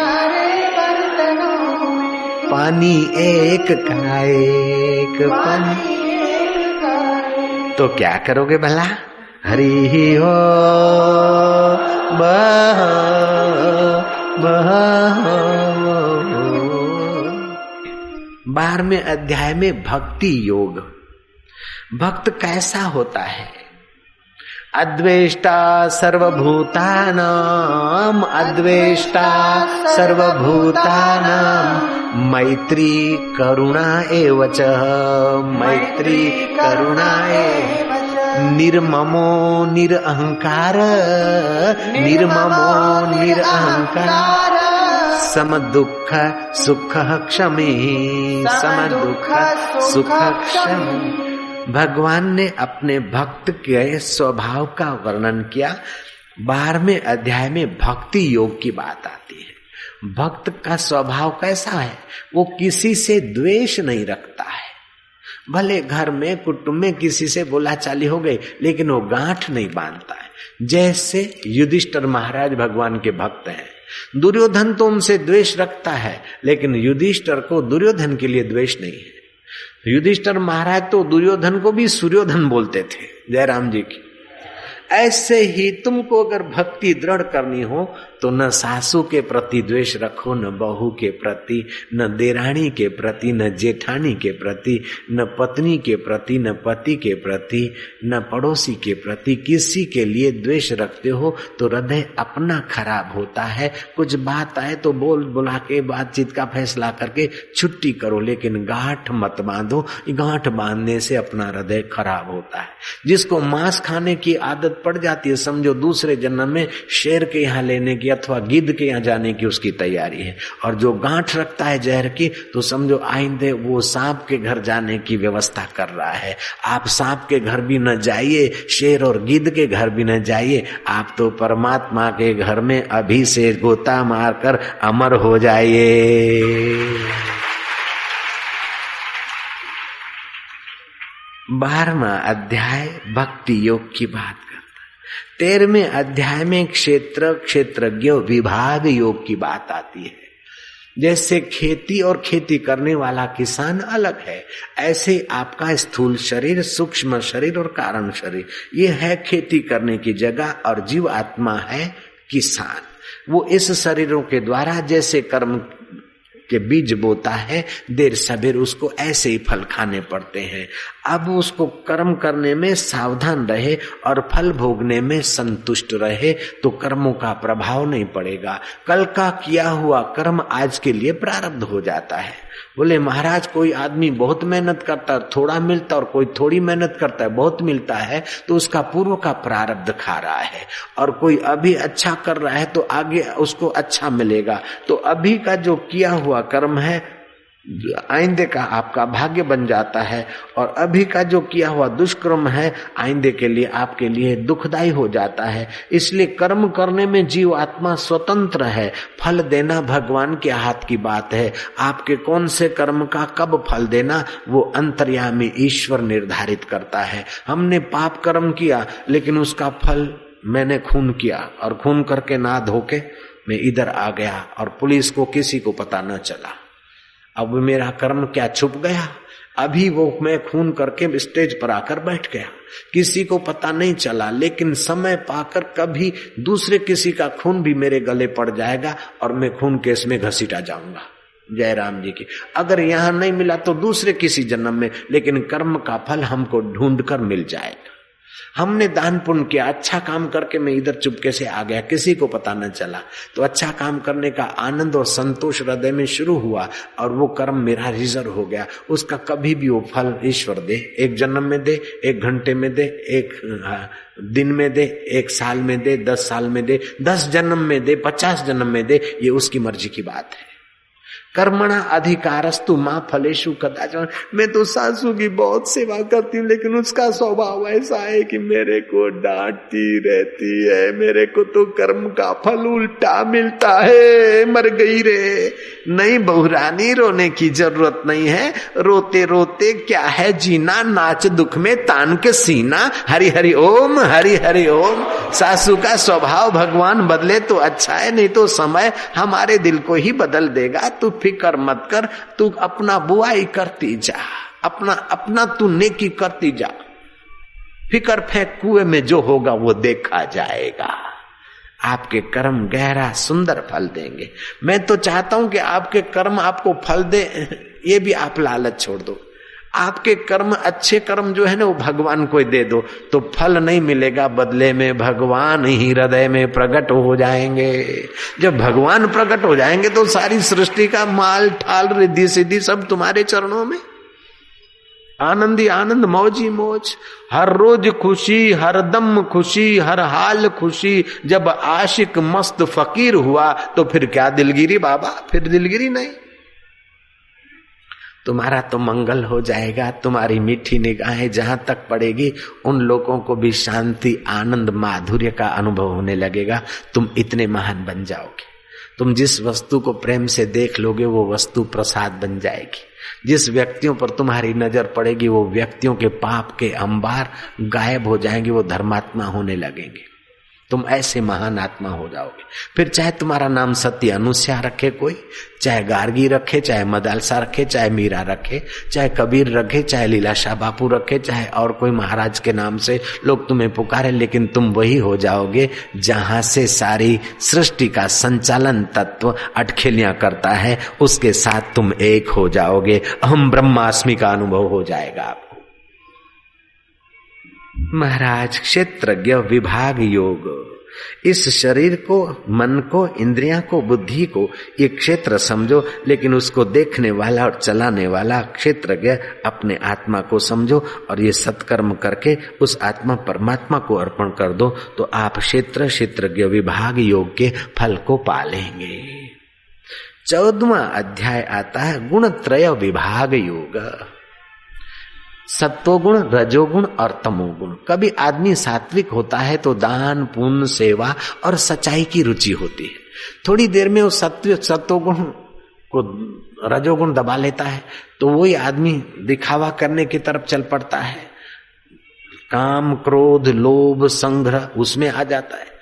पानी एक का एक पानी। तो क्या करोगे भला? हरी ही हो बारहवें अध्याय में भक्ति योग। भक्त कैसा होता है? अद्वेष्टा सर्वभूतानाम अद्वेष्टा सर्वभूतानाम मैत्री करुणा एवच मैत्री करुणा निर्ममो निरअहंकार निर्ममो निरअहंकार सम दुख सुख क्षमी। सम दुख सुख क्षमी। भगवान ने अपने भक्त के स्वभाव का वर्णन किया। बारहवें अध्याय में भक्ति योग की बात आती है। भक्त का स्वभाव कैसा है? वो किसी से द्वेष नहीं रखता है। भले घर में, कुटुंब में किसी से बोला चाली हो गई, लेकिन वो गांठ नहीं बांधता है। जैसे युधिष्ठर महाराज भगवान के भक्त हैं। दुर्योधन तो उनसे द्वेष रखता है, लेकिन युधिष्ठर को दुर्योधन के लिए द्वेष नहीं है। युधिष्ठर महाराज तो दुर्योधन को भी सूर्योधन बोलते थे, जयराम जी की। ऐसे ही तुमको अगर भक्ति दृढ़ करनी हो तो न सासू के प्रति द्वेष रखो, न बहू के प्रति, न देराणी के प्रति, न जेठानी के प्रति, न पत्नी के प्रति, न पति के प्रति, न पड़ोसी के प्रति किसी के लिए द्वेष रखते हो तो हृदय अपना खराब होता है। कुछ बात आए तो बोल बुला के बातचीत का फैसला करके छुट्टी करो, लेकिन गांठ मत बांधो। गांठ बांधने से अपना हृदय खराब होता है। जिसको मांस खाने की आदत पड़ जाती है, समझो दूसरे जन्म में शेर के यहाँ लेने की अथवा गिद्ध के यहाँ जाने की उसकी तैयारी है। और जो गांठ रखता है जहर की तो समझो आइंदे वो सांप के घर जाने की व्यवस्था कर रहा है। आप सांप के घर भी न जाइए, शेर और गिद्ध के घर भी न जाइए, आप तो परमात्मा के घर में अभी से गोता मारकर अमर हो जाइए। बारहवा अध्याय, भक्ति योग की बात। तेरहवें अध्याय में क्षेत्र, क्षेत्रज्ञ विभाग योग की बात आती है। जैसे खेती और खेती करने वाला किसान अलग है, ऐसे आपका स्थूल शरीर, सूक्ष्म शरीर और कारण शरीर, ये है खेती करने की जगह और जीव आत्मा है किसान। वो इस शरीरों के द्वारा जैसे कर्म के बीज बोता है, देर सबेर उसको ऐसे ही फल खाने पड़ते हैं। अब उसको कर्म करने में सावधान रहे और फल भोगने में संतुष्ट रहे तो कर्मों का प्रभाव नहीं पड़ेगा। कल का किया हुआ कर्म आज के लिए प्रारब्ध हो जाता है। बोले, महाराज, कोई आदमी बहुत मेहनत करता है, थोड़ा मिलता और कोई थोड़ी मेहनत करता है, बहुत मिलता है तो उसका पूर्व का प्रारब्ध खा रहा है। और कोई अभी अच्छा कर रहा है तो आगे उसको अच्छा मिलेगा। तो अभी का जो किया हुआ कर्म है आइंदे का आपका भाग्य बन जाता है और अभी का जो किया हुआ दुष्कर्म है, आइंदे के लिए आपके लिए दुखदायी हो जाता है। इसलिए कर्म करने में जीव आत्मा स्वतंत्र है। फल देना भगवान के हाथ की बात है। आपके कौन से कर्म का कब फल देना, वो अंतर्यामी ईश्वर निर्धारित करता है। हमने पाप कर्म किया, लेकिन उसका फल मैंने खून किया और खून करके ना धोके मैं इधर आ गया और पुलिस को किसी को पता न चला। अब मेरा कर्म क्या छुप गया? अभी वो मैं खून करके स्टेज पर आकर बैठ गया। किसी को पता नहीं चला, लेकिन समय पाकर कभी दूसरे किसी का खून भी मेरे गले पड़ जाएगा और मैं खून केस में घसीटा जाऊँगा। जय राम जी की। अगर यहाँ नहीं मिला तो दूसरे किसी जन्म में, लेकिन कर्म का फल हमको ढूंढ कर मिल जाएगा। हमने दान पुण्य किया अच्छा काम करके मैं इधर चुपके से आ गया, किसी को पता न चला। तो अच्छा काम करने का आनंद और संतोष हृदय में शुरू हुआ और वो कर्म मेरा रिज़र्व हो गया। उसका कभी भी वो फल ईश्वर दे। एक जन्म में दे, एक घंटे में दे, एक दिन में दे, एक साल में दे, दस साल में दे, दस जन्म में दे, पचास जन्म में दे, ये उसकी मर्ज़ी की बात है। कर्मणा अधिकारस्तु माँ फलेशु कदाच मैं तो सासू की बहुत सेवा करती हूँ, लेकिन उसका स्वभाव ऐसा है कि मेरे को डांटती रहती है। मेरे को तो कर्म का फल उल्टा मिलता है। मर गई रे। नहीं बहुरानी रोने की ज़रूरत नहीं है। रोते रोते क्या है जीना? नाच दुख में तान के सीना। हरि हरि ओम, हरि हरि ओम। सासू का स्वभाव भगवान बदले तो अच्छा है, नहीं तो समय हमारे दिल को ही बदल देगा। तू फिकर मत कर, तू अपना बुआई करती जा। अपना अपना तू नेकी करती जा। फिकर फेंक, कुएँ में जो होगा वो देखा जाएगा। आपके कर्म गहरा, सुंदर फल देंगे। मैं तो चाहता हूँ कि आपके कर्म आपको फल दे, ये भी आप लालच छोड़ दो। आपके कर्म, अच्छे कर्म जो है ना, वो भगवान को दे दो तो फल नहीं मिलेगा, बदले में भगवान ही हृदय में प्रकट हो जाएँगे। जब भगवान प्रकट हो जाएँगे तो सारी सृष्टि का माल, ठाल, रिद्धि, सिद्धि सब तुम्हारे चरणों में। आनंद ही आनंद, मौज ही मौज। हर रोज खुशी, हर दम खुशी, हर हाल खुशी। जब आशिक मस्त फकीर हुआ तो फिर क्या दिलगिरी बाबा? फिर दिलगिरी नहीं। तुम्हारा तो मंगल हो जाएगा, तुम्हारी मीठी निगाहें जहाँ तक पड़ेगी, उन लोगों को भी शांति, आनंद, माधुर्य का अनुभव होने लगेगा। तुम इतने महान बन जाओगे। तुम जिस वस्तु को प्रेम से देख लोगे, वो वस्तु प्रसाद बन जाएगी। जिस व्यक्तियों पर तुम्हारी नज़र पड़ेगी, वो व्यक्तियों के पाप के अंबार गायब हो जाएँगे, वो धर्मात्मा होने लगेंगे। तुम ऐसे महान आत्मा हो जाओगे। फिर चाहे तुम्हारा नाम सत्य अनुस्या रखे कोई, चाहे गार्गी रखे, चाहे मदालसा रखे, चाहे मीरा रखे, चाहे कबीर रखे, चाहे लीलाशाह बापू रखे, चाहे और कोई महाराज के नाम से लोग तुम्हें पुकारे, लेकिन तुम वही हो जाओगे जहाँ से सारी सृष्टि का संचालन तत्व अटखेलियाँ करता है। उसके साथ तुम एक हो जाओगे। अहम ब्रह्मास्मि का अनुभव हो जाएगा महाराज क्षेत्रज्ञ विभाग योग। इस शरीर को, मन को, इंद्रिया को, बुद्धि को, ये क्षेत्र समझो, लेकिन उसको देखने वाला और चलाने वाला क्षेत्रज्ञ अपने आत्मा को समझो और ये सत्कर्म करके उस आत्मा परमात्मा को अर्पण कर दो तो आप क्षेत्र, क्षेत्रज्ञ विभाग योग के फल को पालेंगे। चौदवा अध्याय आता है गुण त्रय विभाग योग। सत्वगुण, रजोगुण और तमोगुण। कभी आदमी सात्विक होता है तो दान, पुण्य, सेवा और सच्चाई की रुचि होती है। थोड़ी देर में वो सत्व, सत्वगुण को रजोगुण दबा लेता है तो वही आदमी दिखावा करने की तरफ़ चल पड़ता है। काम, क्रोध, लोभ, संग्रह, उसमें आ जाता है।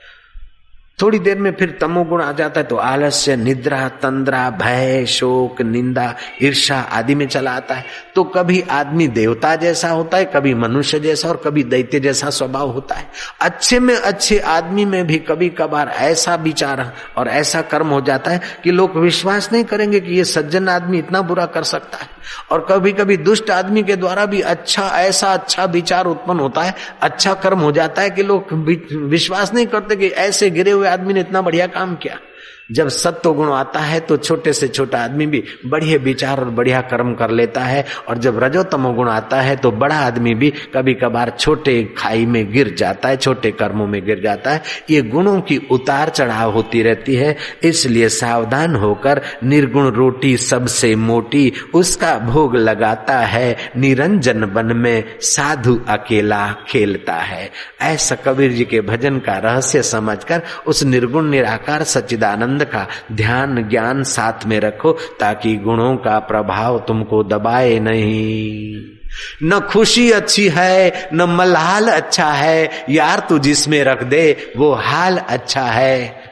थोड़ी देर में फिर तमोगुण आ जाता है तो आलस्य, निद्रा, तंद्रा, भय, शोक, निंदा ईर्षा आदि में चला आता है। तो कभी आदमी देवता जैसा होता है, कभी मनुष्य जैसा और कभी दैत्य जैसा स्वभाव होता है। अच्छे में अच्छे आदमी में भी कभी कभार ऐसा विचार और ऐसा कर्म हो जाता है कि लोग विश्वास नहीं करेंगे कि ये सज्जन आदमी इतना बुरा कर सकता है। और कभी कभी दुष्ट आदमी के द्वारा भी अच्छा ऐसा अच्छा विचार उत्पन्न होता है अच्छा कर्म हो जाता है कि लोग विश्वास नहीं करते कि ऐसे गिरे हुए आदमी ने इतना बढ़िया काम किया। जब सत्व गुण आता है तो छोटे से छोटा आदमी भी बढ़िया विचार और बढ़िया कर्म कर लेता है और जब रजोतमो गुण आता है तो बड़ा आदमी भी कभी कभार छोटे खाई में गिर जाता है, छोटे कर्मों में गिर जाता है। ये गुणों की उतार चढ़ाव होती रहती है, इसलिए सावधान होकर निर्गुण रोटी सबसे मोटी, उसका भोग लगाता है, निरंजन बन में साधु अकेला खेलता है। ऐसा कबीर जी के भजन का रहस्य समझकर उस निर्गुण निराकार सच्चिदानंद का, ध्यान ज्ञान साथ में रखो, ताकि गुणों का प्रभाव तुमको दबाए नहीं। न खुशी अच्छी है, न मलहाल अच्छा है, यार तू जिसमें रख दे, वो हाल अच्छा है।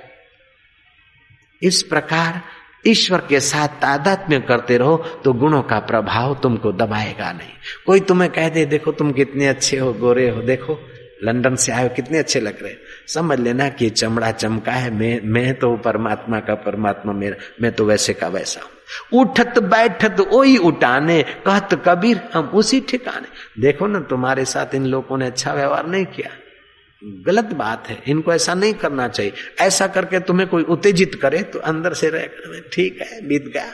इस प्रकार ईश्वर के साथ तादात्म्य करते रहो तो गुणों का प्रभाव तुमको दबाएगा नहीं। कोई तुम्हें कह दे, देखो तुम कितने अच्छे हो, गोरे हो, देखो। लंदन से आए कितने अच्छे लग रहे समझ लेना कि चमड़ा चमका है, मैं मैं तो परमात्मा का परमात्मा, मेरा, मैं तो वैसे का वैसा हूँ। उठत बैठत वही उठाने, कहत कबीर, हम उसी ठिकाने। देखो ना, तुम्हारे साथ इन लोगों ने अच्छा व्यवहार नहीं किया। गलत बात है, इनको ऐसा नहीं करना चाहिए। ऐसा करके तुम्हें कोई उत्तेजित करे तो अंदर से रह ठीक है, बीत गया।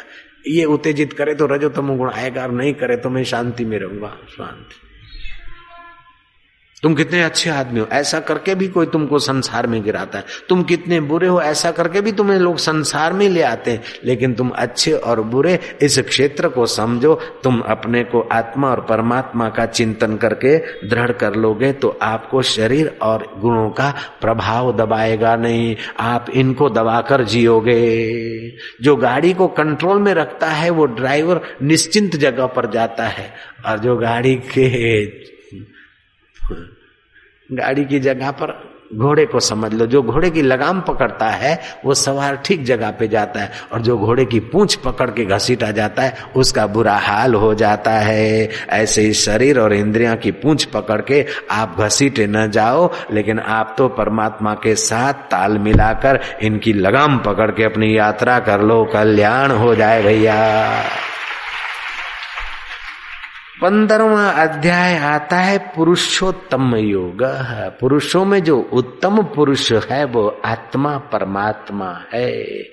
ये उत्तेजित करे तो रजो तम गुण आएगा, और नहीं करे तो मैं शांति में रहूँगा। शांति। तुम कितने अच्छे आदमी हो। ऐसा करके भी कोई तुमको संसार में गिराता है। तुम कितने बुरे हो, ऐसा करके भी तुम्हें लोग संसार में ले आते हैं। लेकिन तुम अच्छे और बुरे इस क्षेत्र को समझो, तुम अपने को आत्मा और परमात्मा का चिंतन करके दृढ़ कर लोगे तो आपको शरीर और गुणों का प्रभाव दबाएगा नहीं। आप इनको दबाकर जियोगे। जो गाड़ी को कंट्रोल में रखता है, वो ड्राइवर निश्चिंत जगह पर जाता है। और जो गाड़ी के गाड़ी की जगह पर घोड़े को समझ लो। जो घोड़े की लगाम पकड़ता है, वो सवार ठीक जगह पे जाता है और जो घोड़े की पूंछ पकड़ के घसीटा जाता है, उसका बुरा हाल हो जाता है। ऐसे ही शरीर और इंद्रियाँ की पूंछ पकड़ के आप घसीटे न जाओ, लेकिन आप तो परमात्मा के साथ ताल मिलाकर इनकी लगाम पकड़ के अपनी यात्रा कर लो। कल्याण हो जाए भैया। पंद्रवा अध्याय आता है पुरुषोत्तम योग। पुरुषों में जो उत्तम पुरुष है, वो आत्मा परमात्मा है।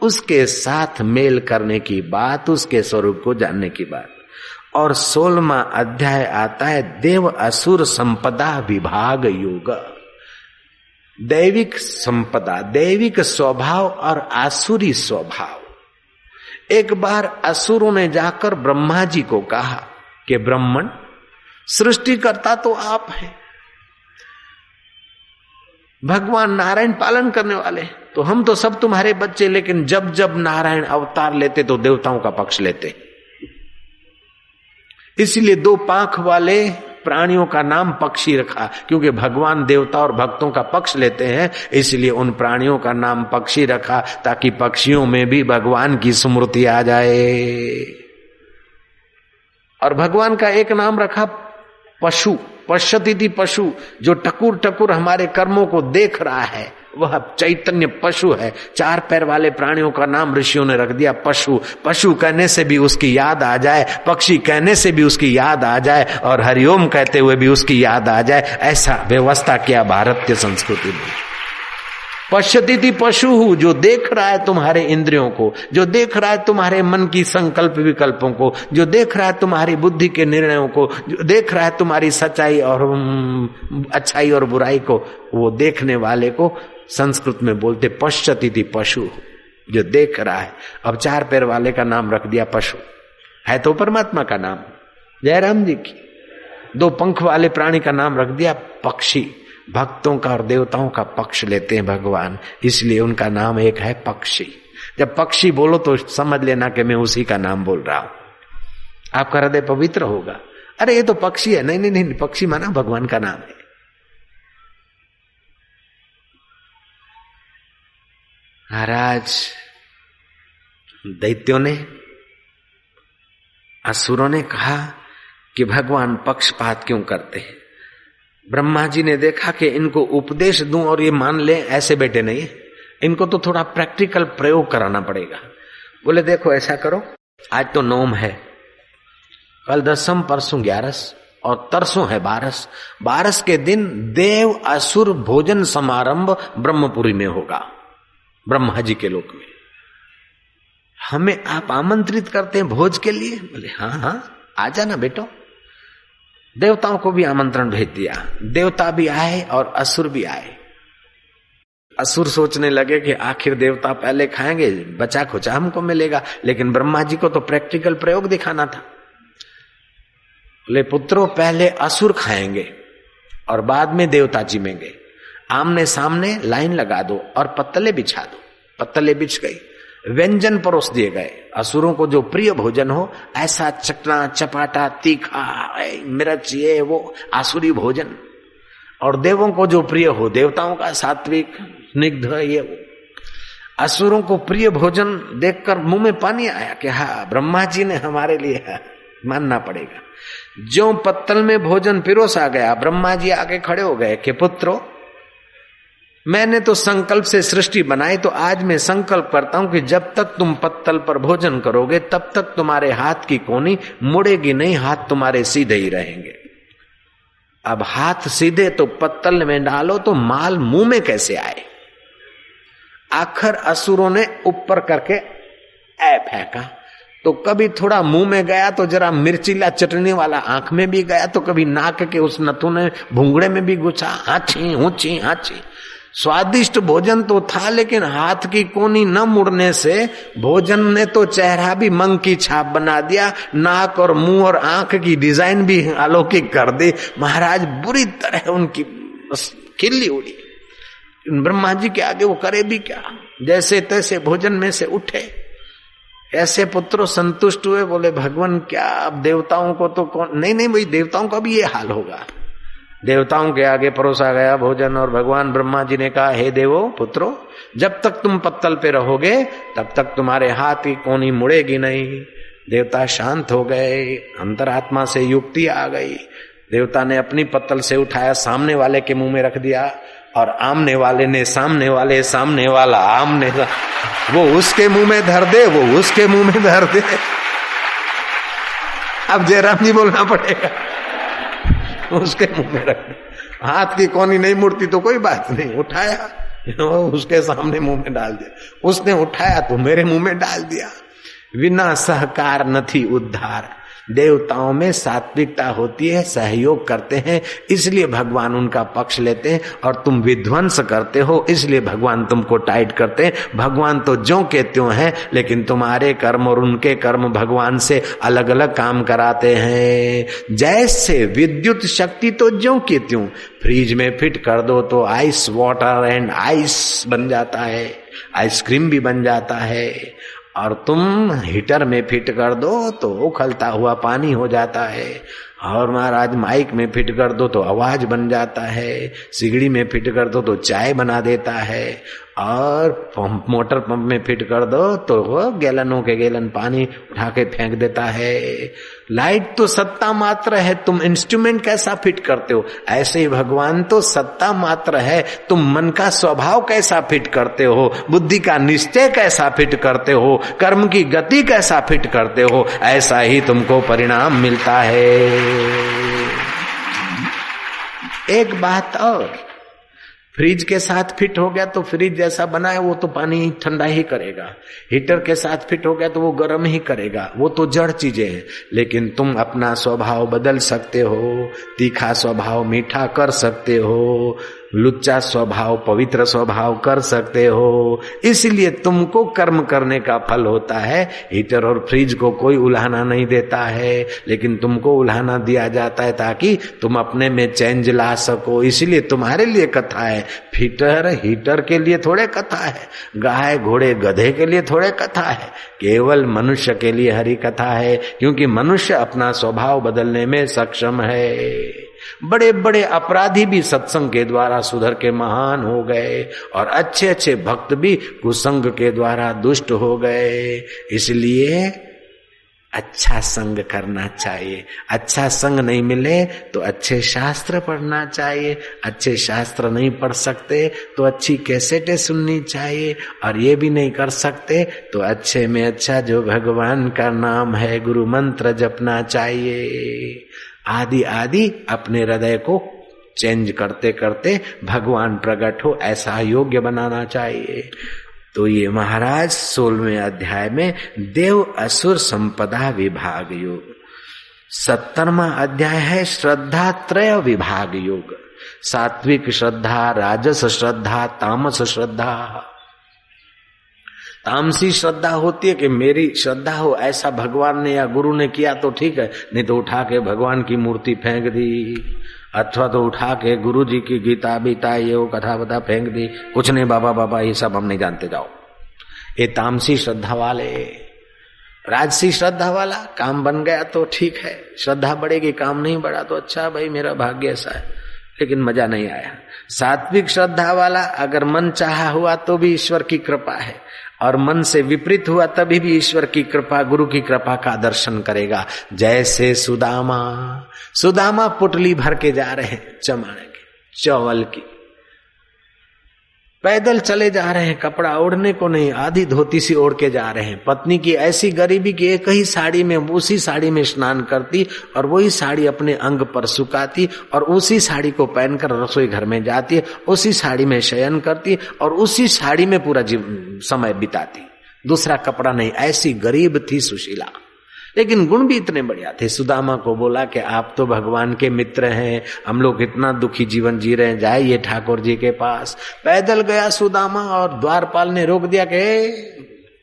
उसके साथ मेल करने की बात, उसके स्वरूप को जानने की बात। और सोलवा अध्याय आता है देव असुर संपदा विभाग योग। दैविक संपदा, दैविक स्वभाव और आसुरी स्वभाव। एक बार असुरों ने जाकर ब्रह्मा जी को कहा कि ब्राह्मण सृष्टि करता तो आप है। भगवान नारायण पालन करने वाले तो हम तो सब तुम्हारे बच्चे, लेकिन जब जब नारायण अवतार लेते तो देवताओं का पक्ष लेते। इसलिए दो पांख वाले प्राणियों का नाम पक्षी रखा, क्योंकि भगवान देवता और भक्तों का पक्ष लेते हैं, इसलिए उन प्राणियों का नाम पक्षी रखा, ताकि पक्षियों में भी भगवान की स्मृति आ जाए। और भगवान का एक नाम रखा पशु पश्यति पशु, जो टकुर टकुर हमारे कर्मों को देख रहा है। वह चैतन्य पशु है। चार पैर वाले प्राणियों का नाम ऋषियों ने रख दिया, पशु। पशु कहने से भी उसकी याद आ जाए, पक्षी कहने से भी उसकी याद आ जाए, और हरिओम कहते हुए भी उसकी याद आ जाए, ऐसा व्यवस्था किया भारतीय संस्कृति में पश्यती पशु जो देख रहा है तुम्हारे इंद्रियों को, जो देख रहा है तुम्हारे मन की संकल्प विकल्पों को, जो देख रहा है तुम्हारी बुद्धि के निर्णयों को, जो देख रहा है तुम्हारी सच्चाई और अच्छाई और बुराई को, वो देखने वाले को संस्कृत में बोलते पश्यती थी पशु जो देख रहा है। अब चार पैर वाले का नाम रख दिया पशु। है तो परमात्मा का नाम। जयराम जी की। दो पंख वाले प्राणी का नाम रख दिया पक्षी। भक्तों का और देवताओं का पक्ष लेते हैं भगवान। इसलिए उनका नाम एक है पक्षी। जब पक्षी बोलो तो समझ लेना कि मैं उसी का नाम बोल रहा हूँ। आपका हृदय पवित्र होगा। अरे, ये तो पक्षी है। नहीं नहीं नहीं, पक्षी माना भगवान का नाम है। महाराज, दैत्यों ने, असुरों ने कहा कि भगवान पक्षपात क्यों करते हैं? ब्रह्मा जी ने देखा कि इनको उपदेश दूँ और ये मान ले, ऐसे बेटे नहीं इनको तो थोड़ा प्रैक्टिकल प्रयोग कराना पड़ेगा। बोले, देखो, ऐसा करो, आज तो नोम है। कल दसम, परसों ग्यारस और तरसों है बारस। बारस के दिन देव असुर भोजन समारंभ ब्रह्मपुरी में होगा, ब्रह्मा जी के लोक में। हमें आप आमंत्रित करते हैं भोज के लिए? बोले हाँ हाँ आ जाना बेटो। देवताओं को भी आमंत्रण भेज दिया। देवता भी आए और असुर भी आए। असुर सोचने लगे कि आखिर देवता पहले खाएँगे, बचा खुचा हमको मिलेगा, लेकिन ब्रह्मा जी को तो प्रैक्टिकल प्रयोग दिखाना था। बोले, पुत्रों, पहले असुर खाएँगे और बाद में देवता जिमेंगे। आमने सामने लाइन लगा दो और पत्तले बिछा दो। पत्तले बिछ गई। व्यंजन परोस दिए गए। असुरों को जो प्रिय भोजन हो, ऐसा चटना चपाटा, तीखा मिर्च, ये, वो, आसुरी भोजन। और देवों को जो प्रिय हो, देवताओं का सात्विक, स्निग्ध, ये, वो। असुरों को प्रिय भोजन देखकर मुँह में पानी आया कि हा, ब्रह्मा जी ने हमारे लिए मानना पड़ेगा। जो पत्तल में भोजन पिरोसा गया, ब्रह्मा जी आगे खड़े हो गए कि पुत्रो मैंने तो संकल्प से सृष्टि बनाई तो आज मैं संकल्प करता हूँ कि जब तक तुम पत्तल पर भोजन करोगे, तब तक तुम्हारे हाथ की कोनी मुड़ेगी नहीं, हाथ तुम्हारे सीधे ही रहेंगे। अब हाथ सीधे तो पत्तल में डालो तो माल मुँह में कैसे आए? आखिर असुरों ने ऊपर करके, ऐ फेंका तो कभी थोड़ा मुँह में गया तो जरा मिर्चीला चटनी वाला आँख में भी गया तो कभी नाक के उस नथु ने भूंगड़े में भी घुसा, हाची, ऊँची, हाची। स्वादिष्ट भोजन तो था, लेकिन हाथ की कोनी न मुड़ने से भोजन ने तो चेहरा भी मंग की छाप बना दिया। नाक और मुँह और आँख की डिज़ाइन भी अलौकिक कर दी। महाराज बुरी तरह उनकी खिल्ली उड़ी। ब्रह्मा जी के आगे वो करे भी क्या? जैसे तैसे भोजन में से उठे। ऐसे पुत्रों संतुष्ट हुए, बोले, भगवान, क्या अब देवताओं को तो कौन नहीं नहीं भाई देवताओं का भी ये हाल होगा। देवताओं के आगे परोसा गया भोजन और भगवान ब्रह्मा जी ने कहा, हे देवो पुत्रो, जब तक तुम पत्तल पे रहोगे, तब तक तुम्हारे हाथ की कोनी मुड़ेगी नहीं। देवता शांत हो गए, अंतरात्मा से युक्ति आ गई। देवता ने अपनी पत्तल से उठाया, सामने वाले के मुँह में रख दिया और आमने वाले ने सामने वाले, सामने वाला, आमने वो उसके मुँह में धर दे, वो उसके मुँह में धर दे। अब जयराम जी बोलना पड़ेगा। उसके मुँह में रख हाथ की कोनी नहीं मुड़ती तो कोई बात नहीं, उठाया, उसके सामने मुँह में डाल दिया। उसने उठाया तो मेरे मुँह में डाल दिया। बिना सहकार नथी उद्धार। देवताओं में सात्विकता होती है, सहयोग करते हैं, इसलिए भगवान उनका पक्ष लेते हैं और तुम विध्वंस करते हो, इसलिए भगवान तुमको टाइट करते हैं। भगवान तो जो के त्यों है, लेकिन तुम्हारे कर्म और उनके कर्म भगवान से अलग अलग काम कराते हैं। जैसे विद्युत शक्ति तो जो के त्यों, फ्रिज में फिट कर दो तो आइस वाटर एंड आइस बन जाता है, आइसक्रीम भी बन जाता है। और तुम हीटर में फिट कर दो तो उखलता हुआ पानी हो जाता है। और महाराज, माइक में फिट कर दो तो आवाज़ बन जाता है। सिगड़ी में फिट कर दो तो चाय बना देता है। और पंप मोटर पंप में फिट कर दो तो वो गैलनों के गैलन पानी उठा के फेंक देता है। लाइट तो सत्ता मात्र है, तुम इंस्ट्रूमेंट कैसा फिट करते हो? ऐसे ही भगवान तो सत्ता मात्र है, तुम मन का स्वभाव कैसा फिट करते हो? बुद्धि का निश्चय कैसा फिट करते हो? कर्म की गति कैसा फिट करते हो? ऐसा ही तुमको परिणाम मिलता है। एक बात और। फ्रिज के साथ फिट हो गया तो फ्रिज जैसा बना है, वो तो पानी ठंडा ही करेगा। हीटर के साथ फिट हो गया तो वो गर्म ही करेगा। वो तो जड़ चीज़ें हैं, लेकिन तुम अपना स्वभाव बदल सकते हो, तीखा स्वभाव मीठा कर सकते हो। लुच्चा स्वभाव, पवित्र स्वभाव कर सकते हो। इसलिए तुमको कर्म करने का फल होता है। हीटर और फ्रिज को कोई उल्हाना नहीं देता है, लेकिन तुमको उल्हाना दिया जाता है ताकि तुम अपने में चेंज ला सको। इसलिए तुम्हारे लिए कथा है। फिटर, हीटर के लिए थोड़े कथा है। गाय, घोड़े, गधे के लिए थोड़े कथा है। केवल मनुष्य के लिए हरी कथा है, क्योंकि मनुष्य अपना स्वभाव बदलने में सक्षम है। बड़े बड़े अपराधी भी सत्संग के द्वारा सुधर के महान हो गए और अच्छे अच्छे भक्त भी कुसंग के द्वारा दुष्ट हो गए। इसलिए अच्छा संग करना चाहिए। अच्छा संग नहीं मिले तो अच्छे शास्त्र पढ़ना चाहिए। अच्छे शास्त्र नहीं पढ़ सकते तो अच्छी कैसेटें सुननी चाहिए और ये भी नहीं कर सकते तो अच्छे में अच्छा जो भगवान का नाम है गुरु मंत्र जपना चाहिए। आदि आदि अपने हृदय को चेंज करते करते भगवान प्रकट हो, ऐसा योग्य बनाना चाहिए। तो ये महाराज सोलहवें अध्याय में देव असुर संपदा विभाग योग। सत्तरवा अध्याय है श्रद्धा त्रय विभाग योग। सात्विक श्रद्धा, राजस श्रद्धा, तामस श्रद्धा। तामसी श्रद्धा होती है कि मेरी श्रद्धा हो, ऐसा भगवान ने या गुरु ने किया तो ठीक है, नहीं तो उठा के भगवान की मूर्ति फेंक दी, अथवा तो उठा के गुरु जी की गीता, बीता, ये वो कथा बता फेंक दी, कुछ नहीं, बाबा बाबा, ये सब हम नहीं जानते, जाओ। ये तामसी श्रद्धा वाले, राजसी श्रद्धा वाला, काम बन गया तो ठीक है, श्रद्धा बढ़ेगी, काम नहीं बढ़ा तो अच्छा भाई, मेरा भाग्य ऐसा है, लेकिन मज़ा नहीं आया। सात्विक श्रद्धा वाला, अगर मन चाहा हुआ तो भी ईश्वर की कृपा है और मन से विपरीत हुआ, तभी भी ईश्वर की कृपा, गुरु की कृपा का दर्शन करेगा। जैसे सुदामा सुदामा पुटली भर के जा रहे हैं चमाने के, चौवल की। पैदल चले जा रहे हैं, कपड़ा ओढ़ने को नहीं, आधी धोती सी ओढ़ के जा रहे हैं। पत्नी की ऐसी गरीबी की एक ही साड़ी में, उसी साड़ी में स्नान करती और वही साड़ी अपने अंग पर सुखाती और उसी साड़ी को पहनकर रसोई घर में जाती, उसी साड़ी में शयन करती और उसी साड़ी में पूरा जीवन समय बिताती। दूसरा कपड़ा नहीं, ऐसी गरीब थी सुशीला। लेकिन गुण भी इतने बढ़िया थे। सुदामा को बोला कि आप तो भगवान के मित्र हैं, हम लोग इतना दुखी जीवन जी रहे हैं, जाइए ठाकुर जी के पास। पैदल गया सुदामा और द्वारपाल ने रोक दिया कि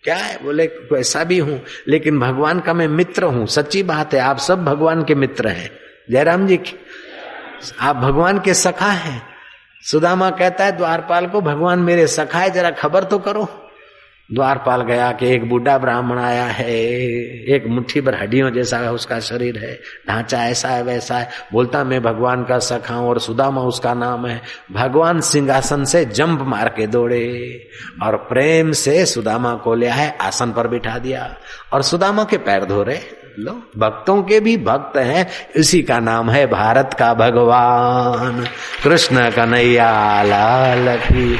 क्या है? बोले, ऐसा भी हूँ, लेकिन भगवान का मैं मित्र हूँ। सच्ची बात है, आप सब भगवान के मित्र हैं। जयराम जी, आप भगवान के सखा हैं? सुदामा कहता है, द्वारपाल को भगवान मेरे सखा है, जरा खबर तो करो। द्वारपाल गया कि एक बूढ़ा ब्राह्मण आया है, एक मुट्ठी भर हड्डियों जैसा है, उसका शरीर है, ढांचा ऐसा है, वैसा है। बोलता, मैं भगवान का सखा और सुदामा उसका नाम है। भगवान सिंहासन से जंप मार के दौड़े और प्रेम से सुदामा को लिया है, आसन पर बिठा दिया और सुदामा के पैर धो रहे लो, भक्तों के भी भक्त हैं, इसी का नाम है भारत का भगवान। कृष्ण कन्हैया लाल की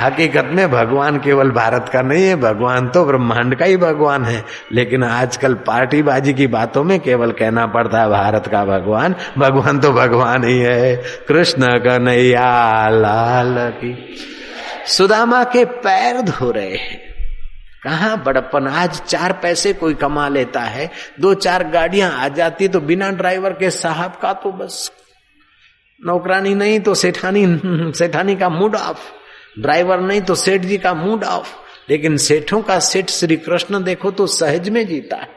हकीकत में भगवान केवल भारत का नहीं है, भगवान तो ब्रह्मांड का ही भगवान है। लेकिन आजकल पार्टीबाजी की बातों में केवल कहना पड़ता है, भारत का भगवान भगवान तो भगवान ही है। कृष्ण कन्हैया, लाल की। सुदामा के पैर धो रहे हैं। कहा बड़प्पन, आज चार पैसे कोई कमा लेता है, दो चार गाड़ियाँ आ जाती तो बिना ड्राइवर के साहब का तो बस। नौकरानी नहीं तो सेठानी सेठानी का मूड ऑफ़। ड्राइवर नहीं तो सेठ जी का मूड ऑफ़। लेकिन सेठों का सेठ श्री कृष्ण देखो तो सहज में जीता है।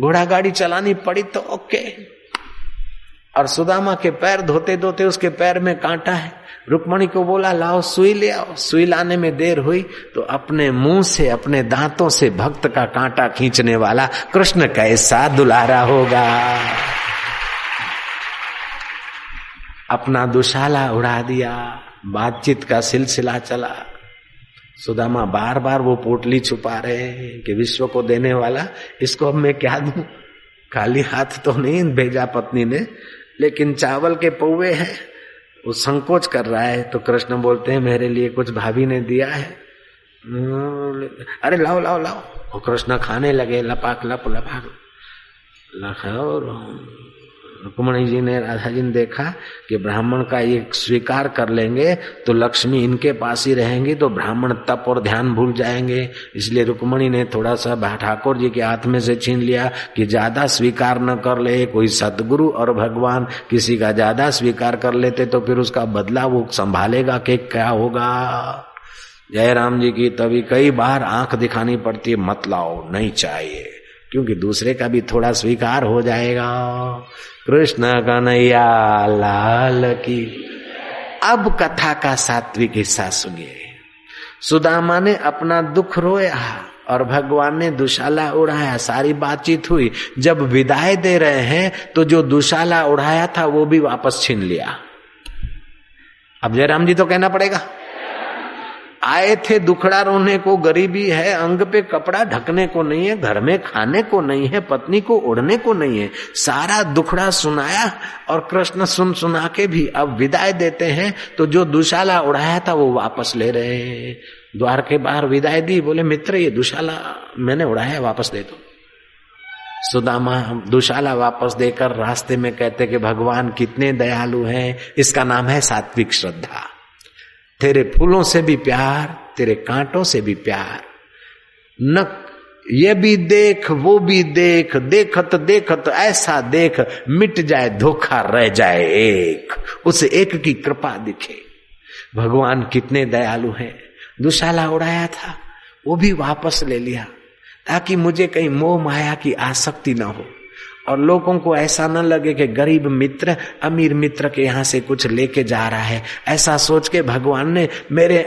घोड़ा गाड़ी चलानी पड़ी तो ओके। और सुदामा के पैर धोते धोते उसके पैर में कांटा है। रुक्मणी को बोला, लाओ, सुई ले आओ। सुई लाने में देर हुई तो अपने मुँह से, अपने दांतों से भक्त का कांटा खींचने वाला कृष्ण कैसा दुलारा होगा। अपना दुशाला उड़ा दिया। बातचीत का सिलसिला चला। सुदामा बार बार वो पोटली छुपा रहे हैं कि विश्व को देने वाला, इसको अब मैं क्या दू? खाली हाथ तो नहीं भेजा पत्नी ने, लेकिन चावल के पौवे हैं। वो संकोच कर रहा है तो कृष्ण बोलते हैं, मेरे लिए कुछ भाभी ने दिया है। अरे लाओ लाओ लाओ। वो कृष्ण खाने लगे, लपाक, लप, लपाक। लखाओ रुक्मणी जी ने राधा जी ने देखा कि ब्राह्मण का ये स्वीकार कर लेंगे तो लक्ष्मी इनके पास ही रहेंगी तो ब्राह्मण तप और ध्यान भूल जाएँगे। इसलिए रुक्मणी ने थोड़ा सा ठाकुर जी के हाथ में से छीन लिया कि ज़्यादा स्वीकार न कर ले, कोई सदगुरु और भगवान किसी का ज़्यादा स्वीकार कर लेते तो फिर उसका बदला वो संभालेगा कि क्या होगा। जय राम जी की तभी कई बार आँख दिखानी पड़ती है मत लाओ, नहीं चाहिए। क्योंकि दूसरे का भी थोड़ा स्वीकार हो जाएगा। कृष्ण कन्हैया, लाल की। अब कथा का सात्विक हिस्सा सुनिए। सुदामा ने अपना दुख रोया और भगवान ने दुशाला उड़ाया। सारी बातचीत हुई। जब विदाई दे रहे हैं तो जो दुशाला उड़ाया था, वो भी वापस छीन लिया। अब जयराम जी तो कहना पड़ेगा। आए थे दुखड़ा रोने को, गरीबी है, अंग पे कपड़ा ढकने को नहीं है, घर में खाने को नहीं है, पत्नी को उड़ने को नहीं है। सारा दुखड़ा सुनाया और कृष्ण सुन सुना के भी अब विदाई देते हैं। तो जो दुशाला उड़ाया था, वो वापस ले रहे हैं। द्वार के बाहर विदाई दी, बोले, मित्र, ये दुशाला मैंने उड़ाया, वापस दे दो। सुदामा, दुशाला वापस देकर रास्ते में कहते कि, भगवान कितने दयालु हैं, इसका नाम है सात्विक श्रद्धा। तेरे फूलों से भी प्यार, तेरे कांटों से भी प्यार। न, ये भी देख, वो भी देख, देखत देखत, ऐसा देख, मिट जाए, धोखा रह जाए एक। उस एक की कृपा दिखे। भगवान कितने दयालु हैं। दुशाला उड़ाया था, वो भी वापस ले लिया, ताकि मुझे कहीं मोह माया की आसक्ति ना हो। और लोगों को ऐसा न लगे कि गरीब मित्र, अमीर मित्र के यहाँ से कुछ लेके जा रहा है। ऐसा सोच के भगवान ने मेरे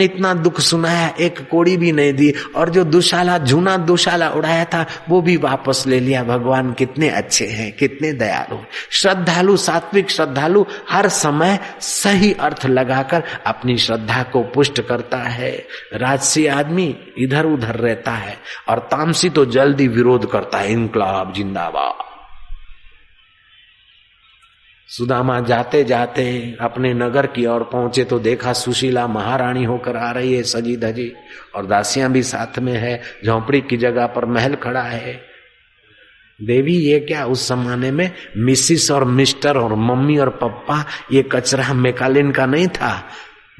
इतना दुख सुनाया, एक कोड़ी भी नहीं दी और जो दुशाला, झूना दुशाला उड़ाया था, वो भी वापस ले लिया। भगवान कितने अच्छे हैं, कितने दयालु श्रद्धालु, सात्विक श्रद्धालु हर समय सही अर्थ लगाकर अपनी श्रद्धा को पुष्ट करता है। राजसी आदमी इधर उधर रहता है और तामसी तो जल्दी विरोध करता है। इनकलाब, जिंदाबाद। सुदामा जाते जाते अपने नगर की ओर पहुँचे तो देखा सुशीला महारानी होकर आ रही है सजी धजी। और दासियाँ भी साथ में है, झोंपड़ी की जगह पर महल खड़ा है। देवी, ये क्या उस जमाने में मिसिस और मिस्टर और मम्मी और पप्पा, ये कचरा मेकालिन का नहीं था?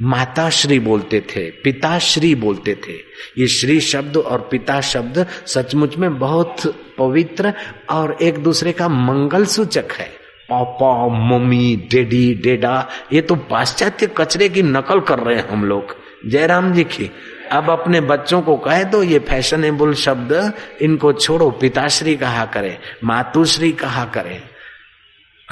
माता श्री बोलते थे, पिताश्री बोलते थे। ये श्री शब्द और पिता शब्द सचमुच में बहुत पवित्र और एक दूसरे का मंगल सूचक है। पापा, मम्मी, डेडी, डेडा, ये तो पाश्चात्य कचरे की नकल कर रहे हैं हम लोग। जयराम जी की, अब अपने बच्चों को कह दो ये फैशनेबल शब्द, इनको छोड़ो, पिताश्री कहा करे, मातुश्री कहा करे।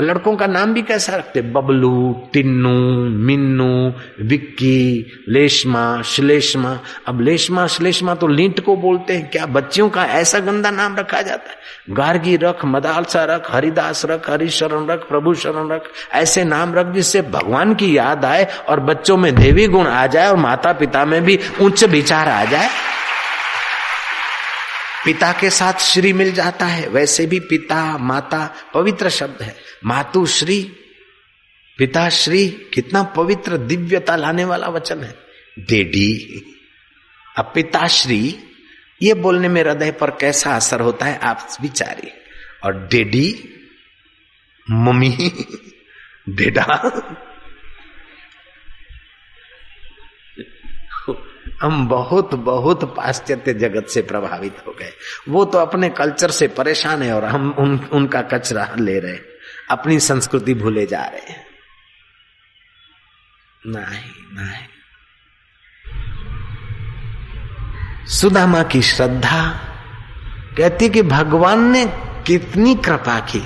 लड़कों का नाम भी कैसा रखते बबलू, टिन्नू, मिन्नू, विक्की, लेशमा, श्लेष्मा। अब लेशमा, श्लेष्मा तो लींट को बोलते हैं। क्या बच्चियों का ऐसा गंदा नाम रखा जाता है? गार्गी रख, मदालसा रख, हरिदास रख, हरिशरण रख प्रभु शरण रख। ऐसे नाम रख जिससे भगवान की याद आए और बच्चों में देवी गुण आ जाए और माता पिता में भी उच्च विचार आ जाए। पिता के साथ श्री मिल जाता है। वैसे भी पिता, माता पवित्र शब्द है। मातुश्री पिताश्री कितना पवित्र दिव्यता लाने वाला वचन है। डेडी, अब पिताश्री ये बोलने में हृदय पर कैसा असर होता है, आप विचारिए। और डेडी, मम्मी, डेडा हम बहुत बहुत पाश्चात्य जगत से प्रभावित हो गए। वो तो अपने कल्चर से परेशान है और हम उन, उनका कचरा ले रहे अपनी संस्कृति भूले जा रहे नहीं नहीं। सुदामा की श्रद्धा कहती कि भगवान ने कितनी कृपा की।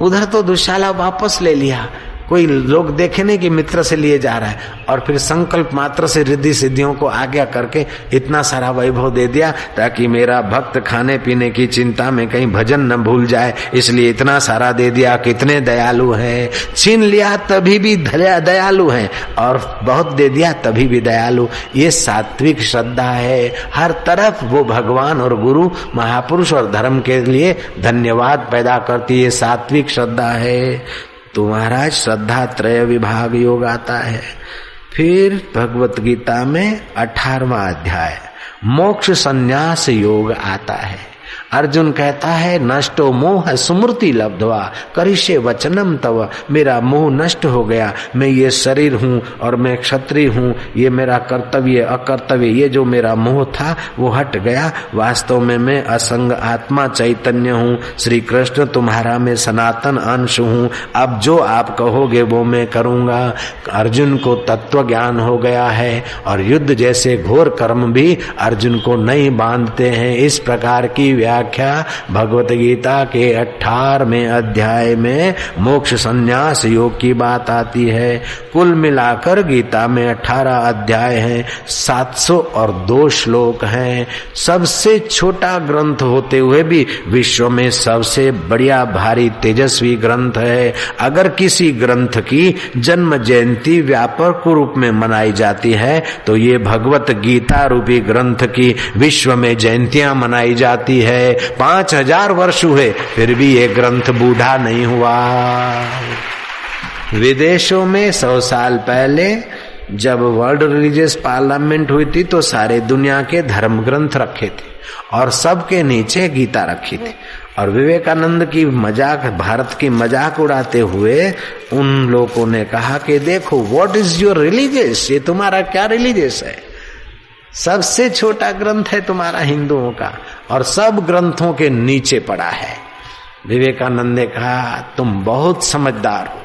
उधर तो दुशाला वापस ले लिया। कोई लोग देखे कि मित्र से लिए जा रहा है। और फिर संकल्प मात्र से रिद्धि सिद्धियों को आज्ञा करके इतना सारा वैभव दे दिया ताकि मेरा भक्त खाने पीने की चिंता में कहीं भजन न भूल जाए। इसलिए इतना सारा दे दिया कितने दयालु है। छीन लिया तभी भी दयालु है। और बहुत दे दिया तभी भी दयालु। ये सात्विक श्रद्धा है। हर तरफ़ वो भगवान और गुरु, महापुरुष और धर्म के लिए धन्यवाद पैदा करती। है सात्विक श्रद्धा है। तो महाराज श्रद्धा त्रय विभाग योग आता है। फिर भगवत गीता में अठारवा अध्याय, मोक्ष संन्यास योग आता है। अर्जुन कहता है, नष्टो मोह सुमृति लब्धवा, करिष्य वचनम तव, मेरा मोह नष्ट हो गया, मैं ये शरीर हूँ और मैं क्षत्रिय हूँ, ये मेरा कर्तव्य, अकर्तव्य, ये जो मेरा मोह था, वो हट गया। वास्तव में मैं असंग आत्मा चैतन्य हूँ श्री कृष्ण तुम्हारा मैं सनातन अंश हूँ, अब जो आप कहोगे वो मैं करूँगा। अर्जुन को तत्व ज्ञान हो गया है, और युद्ध जैसे घोर कर्म भी अर्जुन को नहीं बांधते हैं। इस प्रकार की व्या व्याख्या भगवत गीता के अठारहवें अध्याय में मोक्ष संन्यास योग की बात आती है। कुल मिलाकर गीता में अठारह अध्याय हैं, सात सौ और दो श्लोक हैं। सबसे छोटा ग्रंथ होते हुए भी विश्व में सबसे बढ़िया, भारी, तेजस्वी ग्रंथ है। अगर किसी ग्रंथ की जन्म जयंती व्यापक रूप में मनाई जाती है तो ये भगवत गीता रूपी ग्रंथ की विश्व में जयंतियाँ मनाई जाती है। पाँच हज़ार वर्ष हुए, फिर भी ये ग्रंथ बूढ़ा नहीं हुआ। विदेशों में सौ साल पहले, जब वर्ल्ड रिलीजियस पार्लियामेंट हुई थी तो सारे दुनिया के धर्म ग्रंथ रखे थे, और सबके नीचे गीता रखी थी। और विवेकानंद की मज़ाक, भारत की मज़ाक उड़ाते हुए, उन लोगों ने कहा कि देखो व्हाट इज़ योर रिलीजियस ये तुम्हारा क्या रिलीजियस है? सबसे छोटा ग्रंथ है तुम्हारा हिंदुओं का, और सब ग्रंथों के नीचे पड़ा है। विवेकानंद ने कहा, तुम बहुत समझदार हो।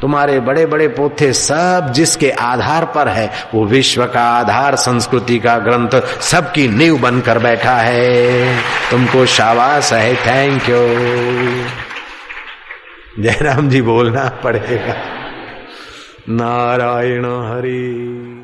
तुम्हारे बड़े बड़े पोथे सब जिसके आधार पर है, वो विश्व का आधार, संस्कृति का ग्रंथ, सबकी नींव बनकर बैठा है। तुमको शाबाश है थैंक यू जयराम जी बोलना पड़ेगा। नारायण हरि।